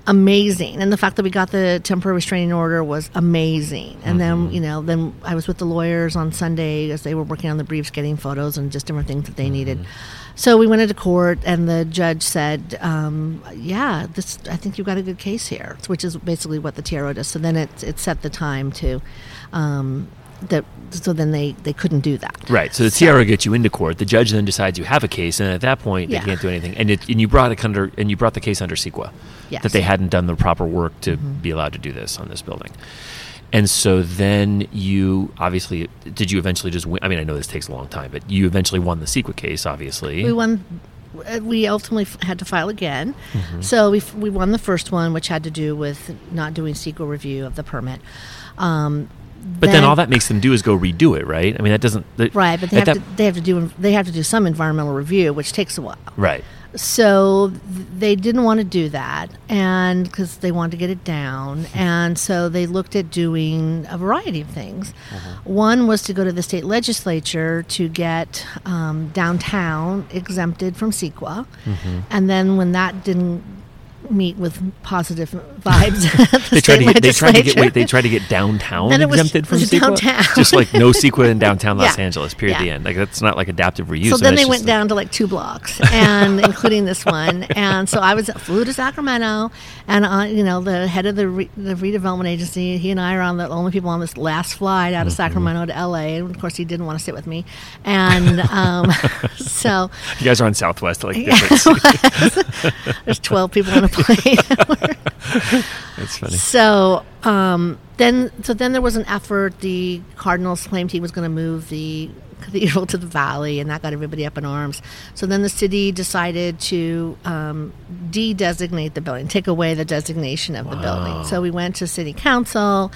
amazing and the fact that we got the temporary restraining order was amazing and Mm-hmm. then you know then i was with the lawyers on sunday as they were working on the briefs getting photos and just different things that they needed Mm-hmm. so we went into court and the judge said um, yeah this i think you've got a good case here which is basically what the tro does so then it, it set the time to um, that so then they they couldn't do that Right. So the TRO gets you into court. The judge then decides you have a case, and at that point Yeah. they can't do anything. And it, and you brought it under and you brought the case under CEQA Yes. Mm-hmm. that they hadn't done the proper work to be allowed to do this on this building. And so then you obviously did you eventually just win? I mean, I know this takes a long time, but you eventually won the CEQA case, obviously. We won. uh, We ultimately f- had to file again. Mm-hmm. So we, f- we won the first one, which had to do with not doing CEQA review of the permit. Um, but then, all that makes them do is go redo it, right? I mean, that doesn't that, right, but they have that- to they have to do they have to do some environmental review, which takes a while. right. So they didn't want to do that, and because they wanted to get it down, hmm. and so they looked at doing a variety of things. Uh-huh. One was to go to the state legislature to get um, downtown exempted from CEQA, mm-hmm. and then when that didn't meet with positive vibes, [laughs] the They tried to get they tried to get wait they tried to get downtown Then it was- exempted from was [laughs] CEQA? downtown. Just like no CEQA in downtown [laughs] Los Yeah. Angeles. Period. Yeah. The end. Like that's not like adaptive reuse. So then they went down to like two blocks, and including this one. And so I was flew to Sacramento, and uh, you know the head of the re- the redevelopment agency. He and I are on the only people on this last flight out of Mm-hmm. Sacramento to LA, and of course he didn't want to sit with me. And um, so You guys are on Southwest, like Yeah. there's 12 people on a [laughs] That's funny. So um, then, so then there was an effort. The Cardinals claimed he was going to move the [laughs] cathedral to the valley, and that got everybody up in arms. So then the city decided to um, de-designate the building, take away the designation of the building. So we went to city council.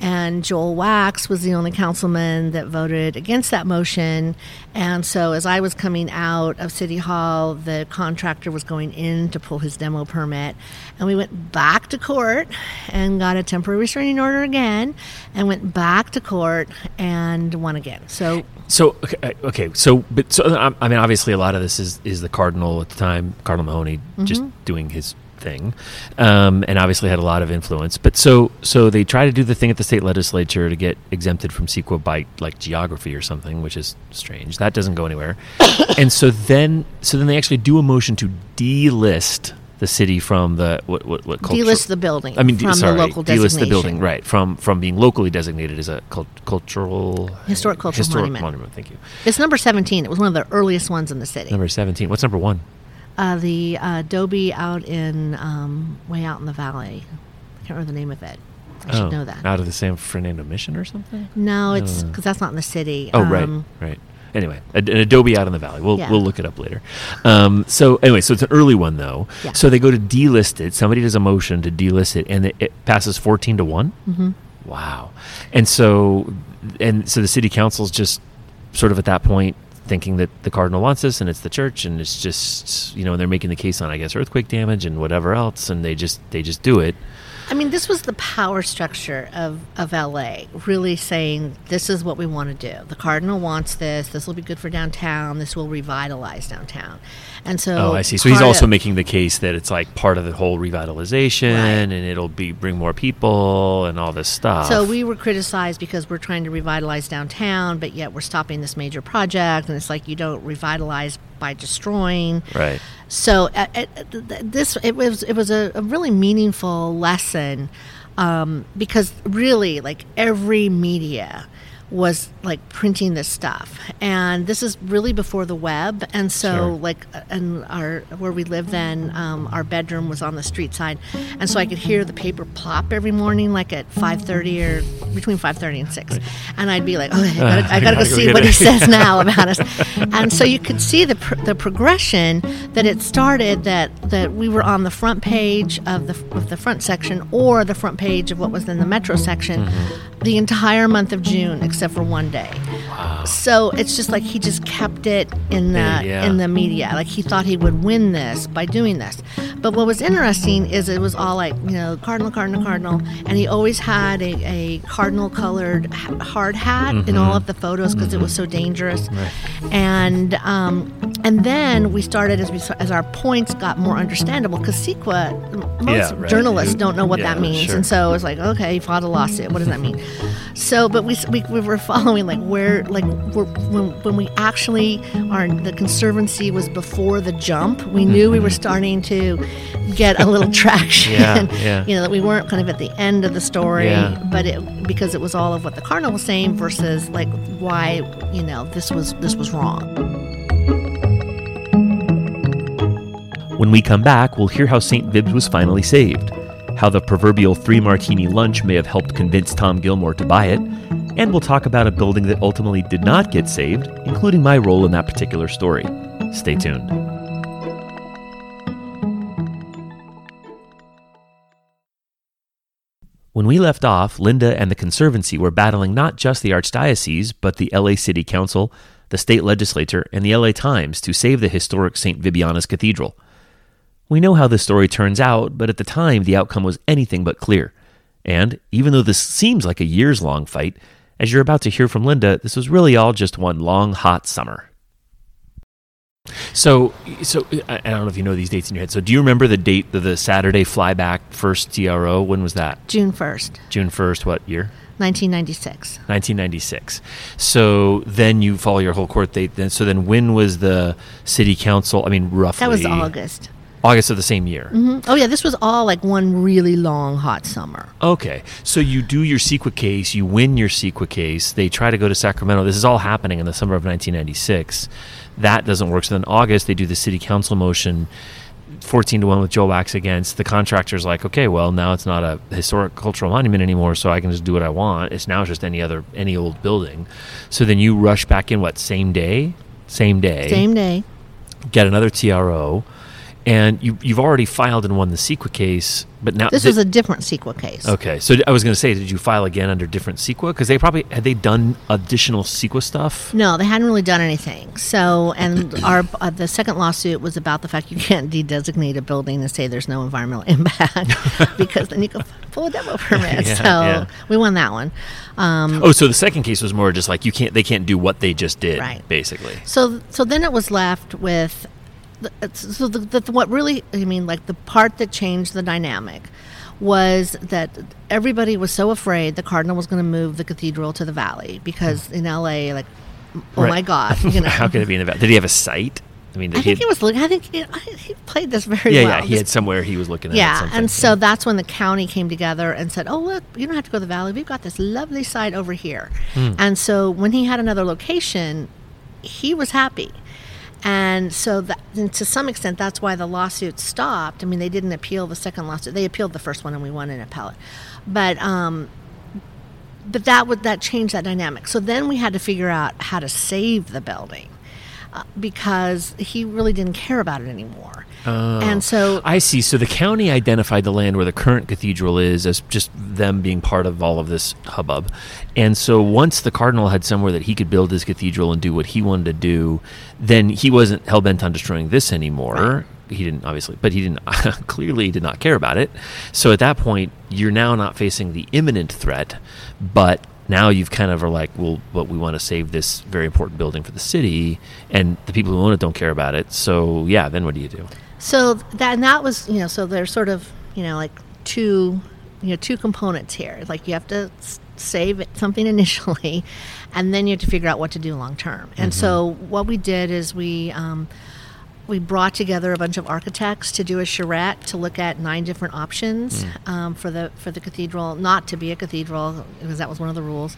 And Joel Wachs was the only councilman that voted against that motion. And so, as I was coming out of City Hall, the contractor was going in to pull his demo permit. And we went back to court and got a temporary restraining order again, and went back to court and won again. So, So okay, okay, so but so I mean, obviously, a lot of this is is the cardinal at the time, Cardinal Mahony, just Mm-hmm. doing his thing, um, and obviously had a lot of influence. But so so they try to do the thing at the state legislature to get exempted from CEQA by like geography or something, which is strange. That doesn't go anywhere. [coughs] and so then so then they actually do a motion to delist the city from the what what what culture- delist the building I mean, de- from sorry, the local delist the building, right? From from being locally designated as a cult- cultural Historic cultural historic monument. Thank you. It's number 17. It was one of the earliest ones in the city. Number seventeen. What's number one? Uh, the uh, Adobe out in um, way out in the valley. I can't remember the name of it. I should know that. Oh, Out of the San Fernando Mission or something. No, it's because that's not in the city. Oh, Um, right, right. Anyway, an Adobe out in the valley. We'll Yeah. we'll look it up later. Um, so anyway, so it's an early one though. Yeah. So they go to delist it. Somebody does a motion to delist it, and it, it passes fourteen to one. Mm-hmm. Wow. And so and so the city council's just sort of at that point thinking that the cardinal wants this and it's the church and it's just you know they're making the case on I guess earthquake damage and whatever else and they just they just do it. I mean, this was the power structure of, of LA, really saying this is what we want to do. The Cardinal wants this. This will be good for downtown. This will revitalize downtown. And so, Oh, I see. So he's also of- making the case that it's like part of the whole revitalization, Right. and it'll be bring more people and all this stuff. So we were criticized because we're trying to revitalize downtown, but yet we're stopping this major project, and it's like you don't revitalize by destroying. right. So uh, uh, th- th- this it was it was a, a really meaningful lesson um, because really like every media was like printing this stuff. And this is really before the web. And so Sure. like uh, and our where we lived then um, our bedroom was on the street side. And so i could hear the paper plop every morning like at 5.30 or between 5.30 and 6 and i'd be like okay i gotta, I gotta [laughs] go gotta go see get what he says [laughs] now about us. And so you could see the, pr- the progression that it started that that we were on the front page of the of the front section or the front page of what was in the metro section the entire month of June except for one day. So it's just like he just kept it in the Yeah, in the media. Like he thought he would win this by doing this. But what was interesting is it was all like, you know, cardinal, cardinal, cardinal, and he always had a, a cardinal colored hard hat in all of the photos because it was so dangerous. And um, and then we started as we as our points got more understandable because CEQA, most Yeah, right. journalists don't know what yeah, that means, sure. and so it's like, okay, he filed a lawsuit. What does that mean? So, but we, we, we were following like where like we're, when when we actually are the conservancy was before the jump. We knew we were starting to get a little [laughs] traction. Mm-hmm. Yeah, yeah. You know that we weren't kind of at the end of the story, Yeah. but it because it was all of what the cardinal was saying versus like why you know this was this was wrong. When we come back, we'll hear how St. Vibs was finally saved, how the proverbial three martini lunch may have helped convince Tom Gilmore to buy it, and we'll talk about a building that ultimately did not get saved, including my role in that particular story. Stay tuned. When we left off, Linda and the Conservancy were battling not just the Archdiocese, but the LA City Council, the state legislature, and the LA Times to save the historic St. Vibiana's Cathedral. We know how this story turns out, but at the time the outcome was anything but clear. And even though this seems like a years long fight, as you're about to hear from Linda, this was really all just one long, hot summer. So, so I I don't know if you know these dates in your head. So, do you remember the date of the Saturday flyback first TRO? When was that? June first, June 1st, what year? nineteen ninety six. 1996. So then you follow your whole court date. Then so then when was the city council? I mean, roughly That was August. August of the same year. hmm Oh yeah, this was all like one really long hot summer. Okay, so you do your CEQA case, you win your CEQA case. They try to go to Sacramento. This is all happening in the summer of 1996. That doesn't work. So then August they do the city council motion. 14 to 1 with Joe Wachs against the contractor's like okay well now it's not a historic cultural monument anymore so I can just do what I want it's now just any other any old building so then you rush back in what same day same day Same day. get another TRO and you you've already filed and won the CEQA case but now This thi- was a different CEQA case. Okay, so I was going to say, did you file again under different CEQA? Because they probably had they done additional CEQA stuff. No, they hadn't really done anything. So, and [clears throat] our uh, the second lawsuit was about the fact you can't de-designate a building and say there's no environmental impact [laughs] because then you can pull a demo permit. [laughs] Yeah, so yeah. we won that one. Um, Oh, so the second case was more just like you can't, they can't do what they just did, Right. basically. So, so then it was left with, so the, the, what really, I mean, like the part that changed the dynamic was that everybody was so afraid the cardinal was going to move the cathedral to the valley because in LA, like, oh Right. my God, [laughs] you know, How could it be in the valley Did he have a site? I mean, did I he think had- he was looking. I think he, he played this very yeah, well. yeah, he had somewhere he was looking at. yeah, something. and so that's when the county came together and said, "Oh, look, you don't have to go to the valley. We've got this lovely site over here." Hmm. And so when he had another location, he was happy. And so that, and to some extent, that's why the lawsuit stopped. I mean, they didn't appeal the second lawsuit; they appealed the first one, and we won an appellate. But um, but that would that changed that dynamic. So then we had to figure out how to save the building uh, because he really didn't care about it anymore. Oh. and so Oh. I see. So the county identified the land where the current cathedral is as just them being part of all of this hubbub. And so once the cardinal had somewhere that he could build his cathedral and do what he wanted to do, then he wasn't hell bent on destroying this anymore. he didn't obviously, but he didn't [laughs] clearly did not care about it. So at that point, you're now not facing the imminent threat, but now you've kind of are like, well, but we want to save this very important building for the city, and the people who own it don't care about it. So yeah, then what do you do? So that and that was you know so there's sort of you know like two you know two components here. Like you have to save something [laughs] initially, and then you have to figure out what to do long term. And so what we did is we. Um, we brought together a bunch of architects to do a charrette to look at nine different options um, for the for the cathedral, not to be a cathedral because that was one of the rules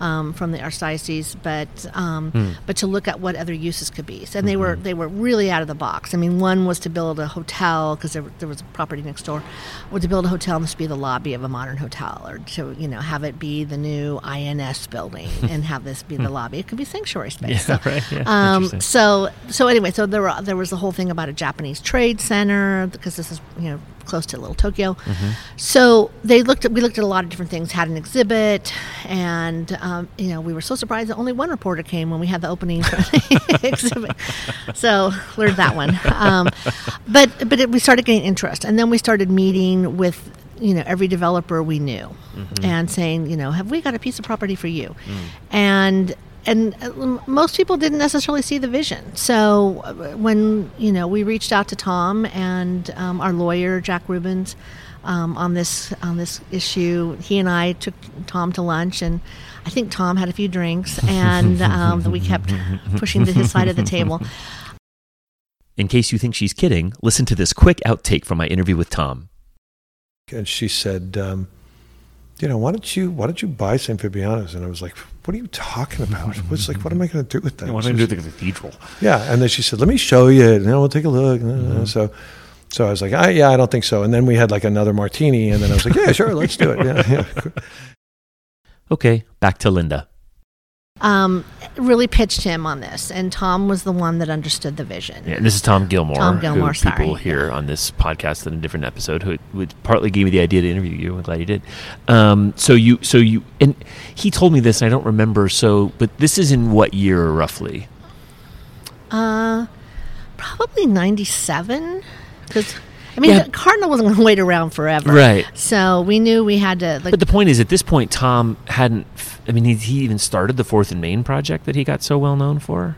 um, from the archdiocese, but um, but to look at what other uses could be. So, and they were they were really out of the box. I mean, one was to build a hotel because there, there was a property next door, or to build a hotel and this be the lobby of a modern hotel, or to you know have it be the new INS building [laughs] and have this be the lobby. It could be sanctuary space. Yeah, [laughs] So, right, yeah, um, so so anyway, so there were there was the whole thing about a Japanese trade center because this is you know close to Little Tokyo. Mm-hmm. So they looked at we looked at a lot of different things. Had an exhibit, and um, you know we were so surprised that only one reporter came when we had the opening the [laughs] exhibit. So learned that one. Um, but but it, we started getting interest, and then we started meeting with you know every developer we knew, and saying you know have we got a piece of property for you, and and uh, most people didn't necessarily see the vision. So uh, when you know we reached out to Tom and um, our lawyer Jack Rubens um, on this on this issue, he and I took Tom to lunch, and I think Tom had a few drinks, and [laughs] um, we kept pushing to his side of the table. [laughs] In case you think she's kidding, listen to this quick outtake from my interview with Tom. and she said, um, "You know, why don't you why don't you buy San Vibiana's?" And I was like, "What are you talking about? What's like, what am I going to do with that?" What She am I was- do with the cathedral? Yeah, and then she said, "Let me show you." And then we'll take a look. Mm-hmm. So, so I was like, I, "Yeah, I don't think so." And then we had like another martini, and then I was like, "Yeah, sure, let's do it." Yeah, yeah. [laughs] Okay, back to Linda. Um, really pitched him on this, and Tom was the one that understood the vision. Yeah, this is Tom Gilmore. Tom Gilmore, who people sorry. hear on this podcast in a different episode, who, who partly gave me the idea to interview you. I'm glad you did. Um, so you, so you, and he told me this. And I don't remember. So, but this is in what year roughly? Uh, probably ninety-seven, because I mean, Yeah. Cardinal wasn't going to wait around forever, Right. So we knew we had to like. But the point is, at this point, Tom hadn't. I mean, he, he even started the Fourth and Main project that he got so well known for.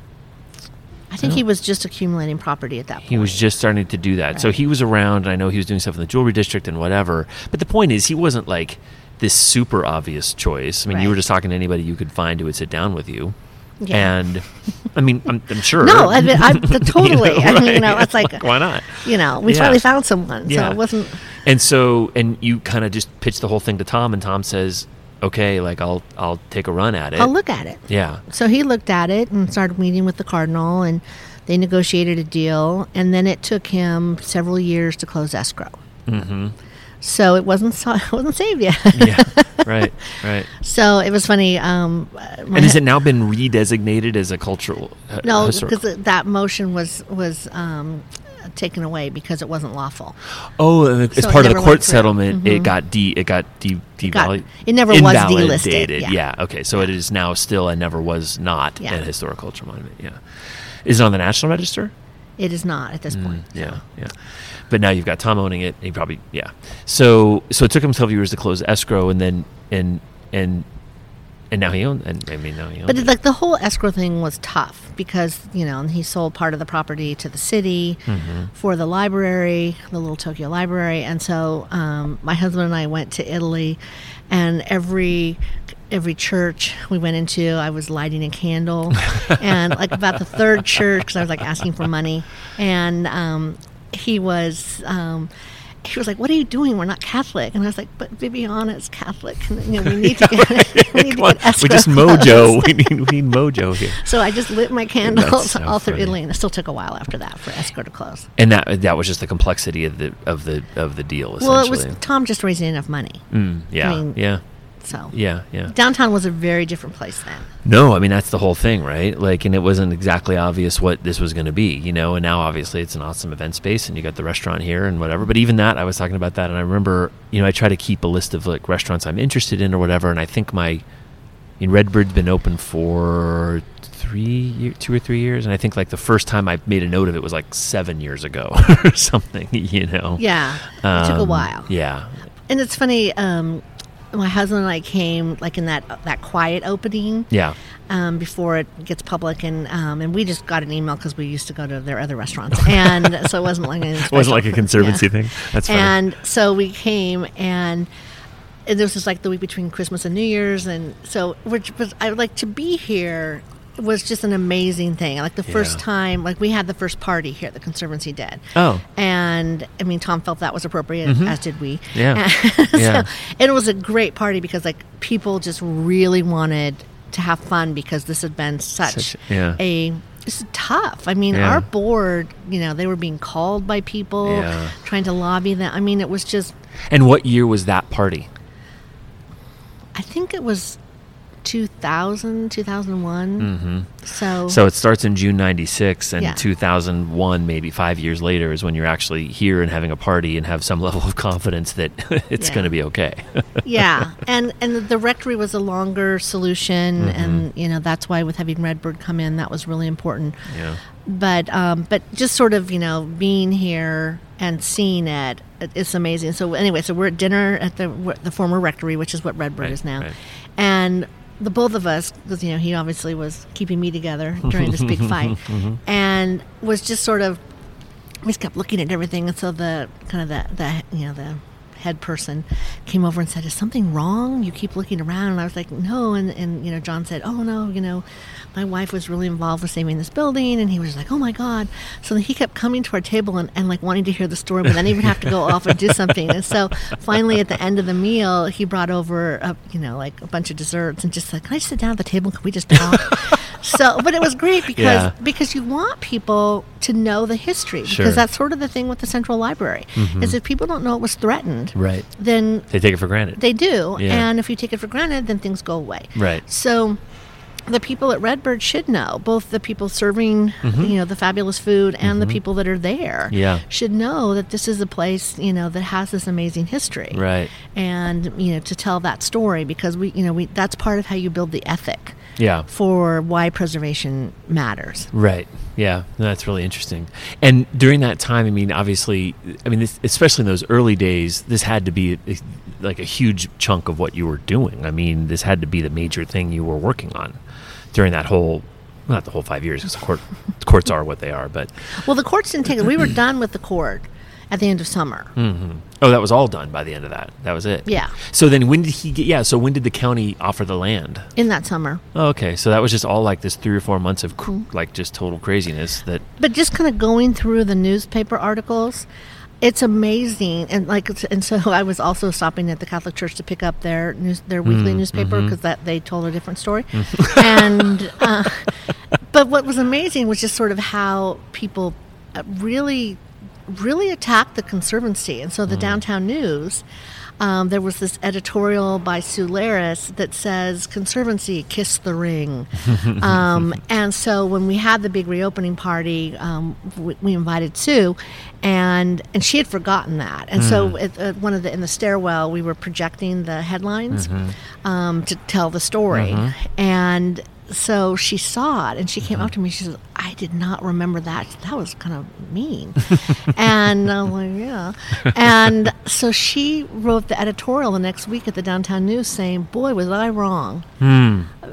I think he was just accumulating property at that point. He was just starting to do that. So he was around, and I know he was doing stuff in the jewelry district and whatever. But the point is, he wasn't like this super obvious choice. I mean, you were just talking to anybody you could find who would sit down with you. Yeah. And I mean, I'm, I'm sure. No, I mean, I, [laughs] totally. [laughs] You know, I mean, you know, it's like, [laughs] why not? you know, we Yeah. finally found someone. Yeah. So it wasn't. And so, and you kind of just pitch the whole thing to Tom, and Tom says, "Okay, like I'll I'll take a run at it." I'll look at it. Yeah. So he looked at it and started meeting with the cardinal, and they negotiated a deal. And then it took him several years to close escrow. Mm-hmm. So it wasn't so, [laughs] it wasn't saved yet. Yeah. [laughs] right. Right. so it was funny. Um, And has it now been redesignated as a cultural? Uh, No, because that motion was was um, taken away because it wasn't lawful. Oh, and as So it part of the court settlement, it Mhm. got de it got de got- devalu- it never was delisted, yeah. Okay, so it is now still and never was not Yeah. a historic cultural monument. Yeah, is it on the National Register? It is not at this Mm, point. yeah, yeah. But now you've got Tom owning it. He probably yeah. So so it took him twelve years to close escrow, and then and and and now he owns. And I mean now he owns. But it. like the whole escrow thing was tough because you know he sold part of the property to the city Mm-hmm. for the library, the little Tokyo library, and so um, my husband and I went to Italy, and every every church we went into, I was lighting a candle, [laughs] and like about the third church because I was like asking for money, and um, he was. Um, he was like, "What are you doing? We're not Catholic." And I was like, "But Vibiana is Catholic. And, you know, we [laughs] need to get, [laughs] we need to get we just mojo. we need we need mojo here. [laughs] So I just lit my candles so all through. Italy, and it still took a while after that for escrow to close. And that that was just the complexity of the of the of the deal. Well, it was. Tom just raising enough money. Mm, yeah, mean- yeah, So yeah, yeah. downtown was a very different place then. No, I mean that's the whole thing, right? Like, and it wasn't exactly obvious what this was going to be, you know. And now, obviously, it's an awesome event space, and you got the restaurant here and whatever. But even that, I was talking about that, and I remember, you know, I try to keep a list of like restaurants I'm interested in or whatever, and I think my in Redbird's been open for three, year, two or three years, and I think like the first time I made a note of it was like seven years ago [laughs] or something. [laughs] You know. Yeah, it took a Um, while. Yeah. And it's funny. Um, my husband and I came like in that that quiet opening Yeah. um, before it gets public, and um, and we just got an email because we used to go to their other restaurants, [laughs] and so it wasn't like It wasn't like a conservancy Yeah. thing. That's funny. And so we came, and this was like the week between Christmas and New Year's, and so which was I would like to be here was just an amazing thing. Like the first time, like we had the first party here at the Conservancy did. Oh. and I mean Tom felt that was appropriate, as did we. Mm-hmm. Yeah. And [laughs] so- Yeah. and it was a great party because like people just really wanted to have fun because this had been such, Such- yeah. a it's tough. I mean, Yeah. our board, you know, they were being called by people Yeah. trying to lobby them. I mean, it was just And what year was that party? I think it was 2000, 2001. Mm-hmm. So, So it starts in June 96 and Yeah. 2001 maybe 5 years later is when you're actually here and having a party and have some [laughs] level of confidence that [laughs] it's Yeah. going to be okay. [laughs] yeah, and and the rectory was a longer solution, Mm-hmm. and you know that's why with having Redbird come in, that was really important. yeah. But um, but just sort of you know being here and seeing it, it- it's amazing. So anyway, so we're at dinner at the the former rectory, which is what Redbird Right, is now, right. and the both of us, because you know he obviously was keeping me together during this big [laughs] fight, [laughs] Mm-hmm. and was just sort of we just kept looking at everything, and so the kind of the the you know the head person came over and said, "Is something wrong? You keep looking around." And I was like, "No." And and you know, John said, "Oh no, you know, my wife was really involved with saving this building," and he was like, "Oh my god!" So then he kept coming to our table and, and like wanting to hear the story, but then he would have to go off and do something. And so finally, at the end of the meal, he brought over a, you know like a bunch of desserts and just like "Can I sit down at the table? Can we just talk?" [laughs] so, but it was great because Yeah. because you want people to know the history Sure. because that's sort of the thing with the Central Library mm-hmm. is if people don't know it was threatened, Right. then They take it for granted. they do, Yeah. and if you take it for granted, then things go away. Right. So. The people at Redbird should know, both the people serving, you know, the fabulous food, and the people that are there. Mm-hmm. Yeah. should know that this is a place, you know, that has this amazing history Right. and you know to tell that story because we you know we that's part of how you build the ethic Yeah. for why preservation matters Right. Yeah, No, that's really interesting. And during that time, I mean, obviously, I mean, this, especially in those early days, this had to be a, like a huge chunk of what you were doing. I mean, this had to be the major thing you were working on during that whole, not the whole five years, because court, courts are what they are. But well the courts didn't take it we were done with the court at the end of summer oh, that was all done by the end of that. That was it. Yeah. So then, when did he get? Yeah. So when did the county offer the land? in that summer Oh, okay. So that was just all like this three or four months of cr- Mm-hmm. like just total craziness. That but just kind of going through the newspaper articles it's amazing. And like and so [laughs] i was also stopping at the catholic church to pick up their news their weekly newspaper because that they told a different story. [laughs] And uh, but what was amazing was just sort of how people uh, really really attacked the conservancy. And so the downtown news um, there was this editorial by Sue Laris that says "Conservancy, kiss the ring," [laughs] um, and so when we had the big reopening party, um, we, we invited Sue, and and she had forgotten that, and so at, at one of the in the stairwell we were projecting the headlines um, to tell the story, and so she saw it and she came up to me. She said, "I did not remember that. That was kind of mean." [laughs] and I'm like, "Yeah." And so she wrote the editorial the next week at the Downtown News saying, "Boy, was I wrong."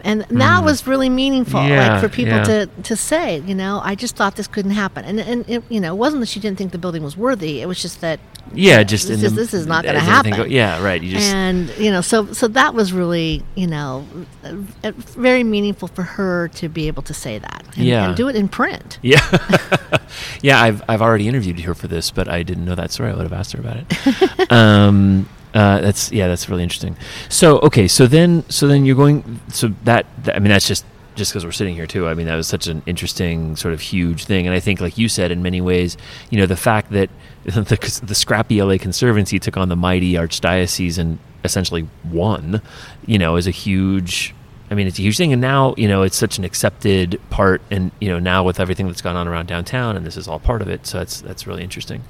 And that was really meaningful, Hmm. Yeah, like for people yeah. to to say, you know, I just thought this couldn't happen. And and it, you know, it wasn't that she didn't think the building was worthy. It was just that yeah, just this is the, this is not going to happen. go- yeah, right. You just and you know, so so that was really you know uh, very meaningful for her to be able to say that and, Yeah. and do it in print. [laughs] Yeah, [laughs] yeah. I've I've already interviewed her for this, but I didn't know that story. I would have asked her about it. [laughs] um, uh, that's yeah, that's really interesting. So okay, so then so then you're going. So that, that I mean, that's just just because we're sitting here too. I mean, that was such an interesting sort of huge thing, and I think, like you said, in many ways, you know, the fact that the, the scrappy LA Conservancy took on the mighty archdiocese and essentially won, you know, is a huge. I mean, it's a huge thing, and now you know it's such an accepted part, and you know now with everything that's gone on around downtown, and this is all part of it. So that's that's really interesting.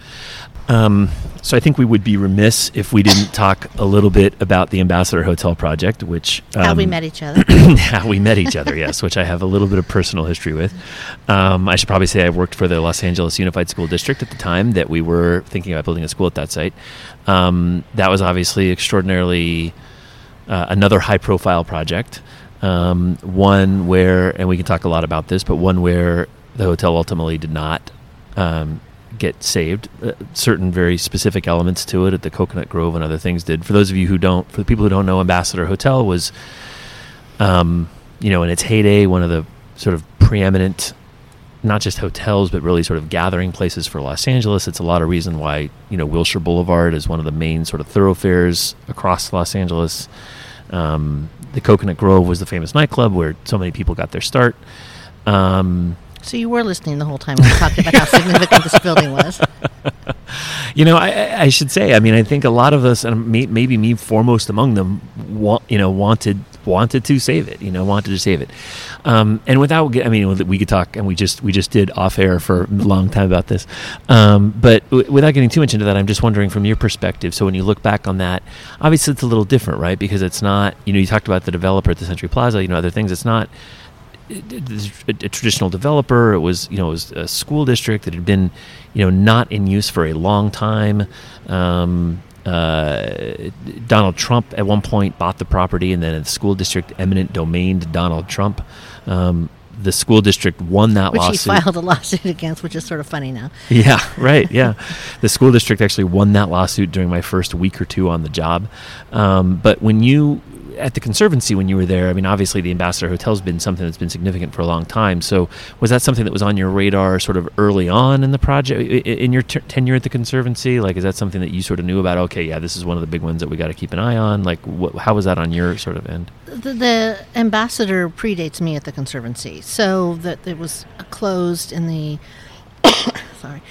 Um, so I think we would be remiss if we didn't talk a little bit about the Ambassador Hotel project, which um, How we met each other. [coughs] how we met each other, yes, which I have a little bit of personal history with. Um, I should probably say I worked for the Los Angeles Unified School District at the time that we were thinking about building a school at that site. Um, that was obviously extraordinarily uh, another high profile project. Um, one where, and we can talk a lot about this, but one where the hotel ultimately did not um, get saved. Uh, certain very specific elements to it at the Coconut Grove and other things did. For those of you who don't, for the people who don't know, Ambassador Hotel was, um, you know, in its heyday, one of the sort of preeminent, not just hotels, but really sort of gathering places for Los Angeles. It's a lot of reason why, you know, Wilshire Boulevard is one of the main sort of thoroughfares across Los Angeles. Um, the Coconut Grove was the famous nightclub where so many people got their start. Um, so you were listening the whole time when we talked about how significant this building was. [laughs] you know, I- I, should say. I mean, I think a lot of us, and maybe me foremost among them, want, you know, wanted wanted to save it. You know, wanted to save it. Um, and without, I mean, we could talk, and we just we just did off air for a long time about this. Um, but w- without getting too much into that, I'm just wondering from your perspective. So when you look back on that, obviously it's a little different, right? Because it's not. You know, you talked about the developer at the Century Plaza. You know, other things. It's not a, traditional developer. It was, you know, it was a school district that had been, you know, not in use for a long time. Um, uh, Donald Trump at one point bought the property, and then the school district eminent domained Donald Trump. Um, the school district won that Which he lawsuit. filed a lawsuit against, which is sort of funny now. [laughs] Yeah, right. Yeah, the school district actually won that lawsuit during my first week or two on the job. Um, but when you at the conservancy when you were there, I mean, obviously the Ambassador Hotel's been something that's been significant for a long time. So was that something that was on your radar sort of early on in the project in your t- tenure at the conservancy? Like, is that something that you sort of knew about? Okay, yeah, this is one of the big ones that we got to keep an eye on. Like, wh- how was that on your sort of end? The, the ambassador predates me at the conservancy, so that it was closed in the. [coughs] sorry,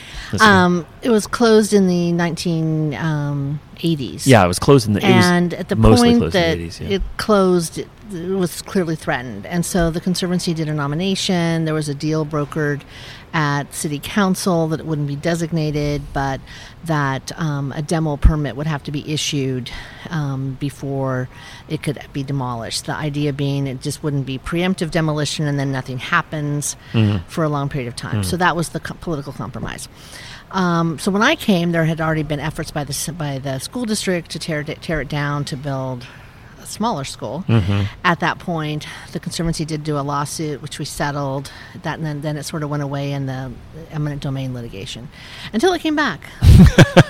um, it was closed in the nineteen um, yeah, it was closed in the. it was and at the point that the 80s, yeah. it closed, it was clearly threatened, and so the conservancy did a nomination. There was a deal brokered at city council that it wouldn't be designated, but that um, a demo permit would have to be issued um, before it could be demolished. The idea being it just wouldn't be preemptive demolition, and then nothing happens Mm-hmm. for a long period of time. So that was the co- political compromise. Um, so when I came, there had already been efforts by the by the school district to tear it, tear it down to build smaller school. Mm-hmm. At that point, the conservancy did do a lawsuit, which we settled. That and then, then it sort of went away in the eminent domain litigation until it came back. [laughs]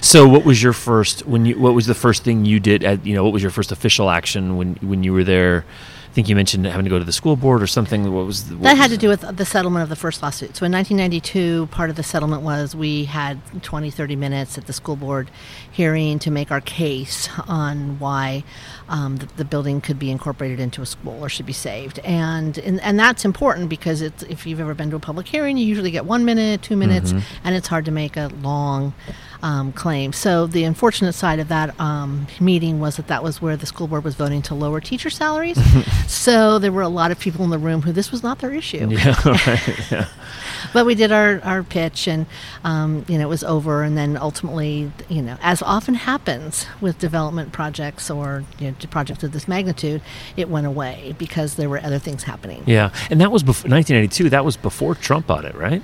So, what was your first when you? What was the first thing you did? At, you know, what was your first official action when when you were there? I think you mentioned having to go to the school board or something. What was the, what That had was to do with the settlement of the first lawsuit. So in 1992, part of the settlement was we had 20, 30 minutes at the school board hearing to make our case on why um, the, the building could be incorporated into a school or should be saved. And and, and that's important because it's, if you've ever been to a public hearing, you usually get one minute, two minutes, and it's hard to make a long um, claim. So the unfortunate side of that um, meeting was that that was where the school board was voting to lower teacher salaries. [laughs] so there were a lot of people in the room who this was not their issue. [laughs] Yeah, right. Yeah. [laughs] But we did our, our pitch, and um, you know it was over. And then ultimately, you know, as often happens with development projects or you know, projects of this magnitude, it went away because there were other things happening. Yeah, and that was before 1992. That was before Trump bought it, right?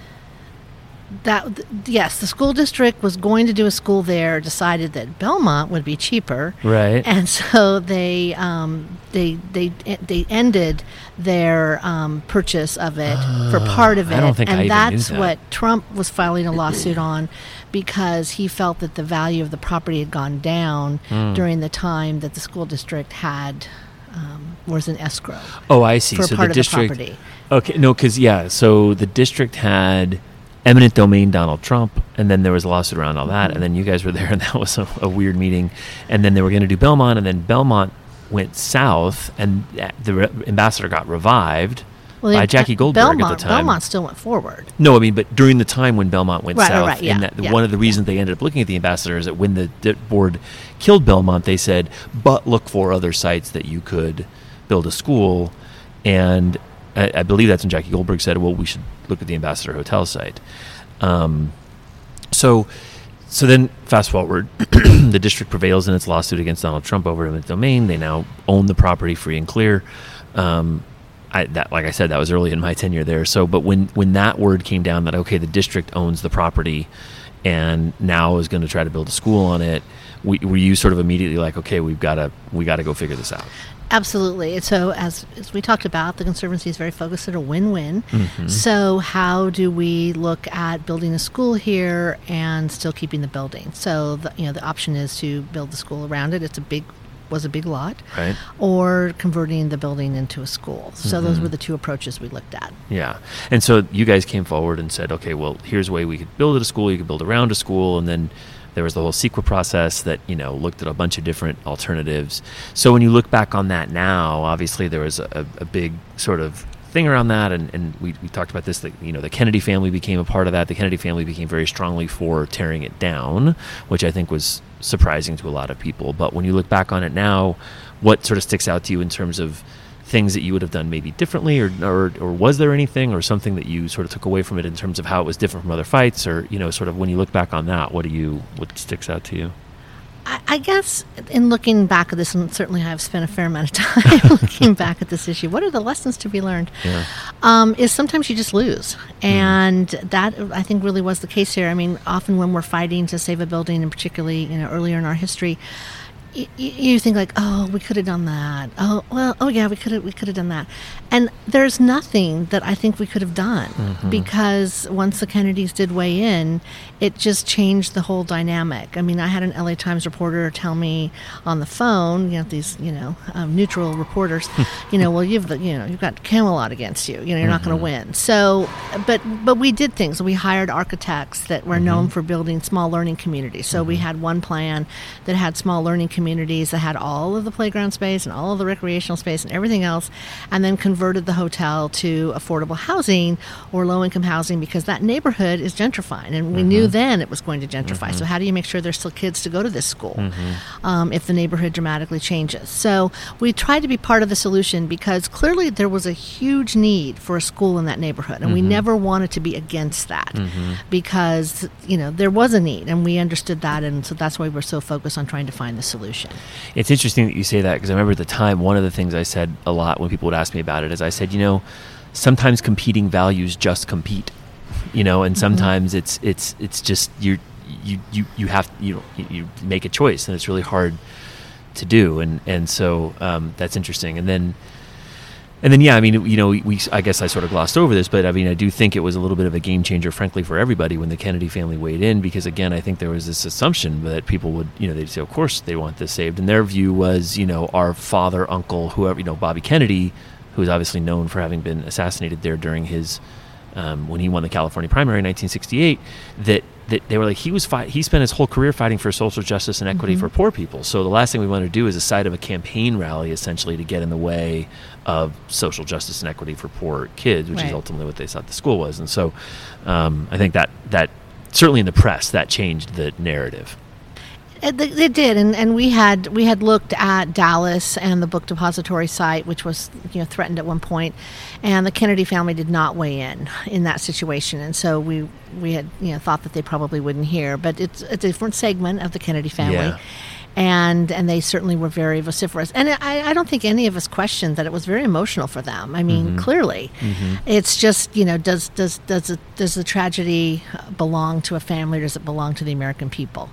That yes, the school district was going to do a school there. Decided that Belmont would be cheaper, Right. and so they um, they they they ended their um, purchase of it for part of it, I don't think I and that's that. what Trump was filing a lawsuit on because he felt that the value of the property had gone down Hmm. during the time that the school district had um, was in escrow Oh, I see. so the district. the. Okay, no, because yeah, so the district had eminent domain Donald Trump, and then there was a lawsuit around all that, and then you guys were there, [laughs] and that was a, a weird meeting, and then they were going to do Belmont, and then Belmont went south, and the re- ambassador got revived Well, by Jackie Goldberg Belmont, at the time. Belmont still went forward. No, I mean, but during the time when Belmont went Right, right, south, right, yeah, and that yeah, one of the reasons they ended up looking at the ambassador is that when the board killed Belmont, they said, "But look for other sites that you could build a school, and I, I believe that's when Jackie Goldberg said, "Well, we should look at the Ambassador Hotel site." Um, so, so then fast forward, [clears throat] the district prevails in its lawsuit against Donald Trump over eminent domain. They now own the property free and clear. Um, I, that, like I said, that was early in my tenure there. So, but when when that word came down that okay, the district owns the property, and now is going to try to build a school on it, we, were you sort of immediately like, okay, we've got to we got to go figure this out? Absolutely. And So, as, as we talked about, the Conservancy is very focused at a win win. Mm-hmm. So, how do we look at building a school here and still keeping the building? So, the, you know, the option is to build the school around it. It's a big was a big lot, right? Or converting the building into a school. So mm-hmm. those were the two approaches we looked at. Yeah, and so you guys came forward and said, okay, well, here's a way we could build it a school. You could build around a school, and then there was the whole CEQA process that you know looked at a bunch of different alternatives. So when you look back on that now, obviously there was a, a big sort of thing around that, and, and we, we talked about this. That you know the Kennedy family became a part of that. The Kennedy family became very strongly for tearing it down, which I think was surprising to a lot of people. But when you look back on it now, what sort of sticks out to you in terms of things that you would have done maybe differently, or, or, or was there anything, or something that you sort of took away from it in terms of how it was different from other fights, or you know, sort of when you look back on that, what do you what sticks out to you? I, guess in looking back at this, and certainly I've spent a fair amount of [laughs] time [laughs] looking back at this issue. What are the lessons to be learned? Yeah. Um, is sometimes you just lose, mm-hmm. and mm. that I think really was the case here. I mean, often when we're fighting to save a building, and particularly you know earlier in our history, you think like, oh, we could have done that. Oh, well, oh yeah, we could have we could have done that. And there's nothing that I think we could have done mm-hmm. because once the Kennedys did weigh in, it just changed the whole dynamic. I mean, I had an LA Times reporter tell me on the phone, you know, these you know um, neutral reporters, [laughs] you know, well, you've you know you've got Camelot against you. You know, you're mm-hmm. not going to win. So, but but we did things. We hired architects that were mm-hmm. known for building small learning communities. So we mm-hmm. had one plan that had small learning communities communities that had all of the playground space and all of the recreational space and everything else, and then converted the hotel to affordable housing or low income housing because that neighborhood is gentrifying. And we mm-hmm. knew then it was going to gentrify. Mm-hmm. So, how do you make sure there's still kids to go to this school mm-hmm. um, if the neighborhood dramatically changes? So, we tried to be part of the solution because clearly there was a huge need for a school in that neighborhood. And we mm-hmm. never wanted to be against that mm-hmm. because, you know, there was a need and we understood that. And so that's why we're so focused on trying to find the solution solution. It's interesting that you say that because I remember at the time one of the things I said a lot when people would ask me about it is I said, you know, sometimes competing values just compete, you know, and mm-hmm. sometimes mm-hmm. it's it's it's just you you you you have you know you make a choice and it's really hard to do and and so um, that's interesting and then and then yeah, I mean, you know, we I guess I sort of glossed over this, but I mean, I do think it was a little bit of a game changer, frankly, for everybody when the Kennedy family weighed in, because again, I think there was this assumption that people would, you know, they'd say, of course they want this saved, and their view was, you know, our father, uncle, whoever, you know, Bobby Kennedy, who is obviously known for having been assassinated there during his um, when he won the California primary in 1968, that that they were like he was fight, he spent his whole career fighting for social justice and equity mm-hmm. for poor people. So the last thing we want to do is a side of a campaign rally essentially to get in the way of social justice and equity for poor kids, which right. is ultimately what they thought the school was. And so um, I think that that certainly in the press that changed the narrative. It, it, did, and, and we had we had looked at Dallas and the book depository site, which was you know threatened at one point, and the Kennedy family did not weigh in in that situation, and so we we had you know thought that they probably wouldn't hear, but it's a different segment of the Kennedy family. Yeah. And and they certainly were very vociferous, and I, I don't think any of us questioned that it was very emotional for them. I mean, mm-hmm. clearly, mm-hmm. it's just you know does does does it, does the tragedy belong to a family, or does it belong to the American people?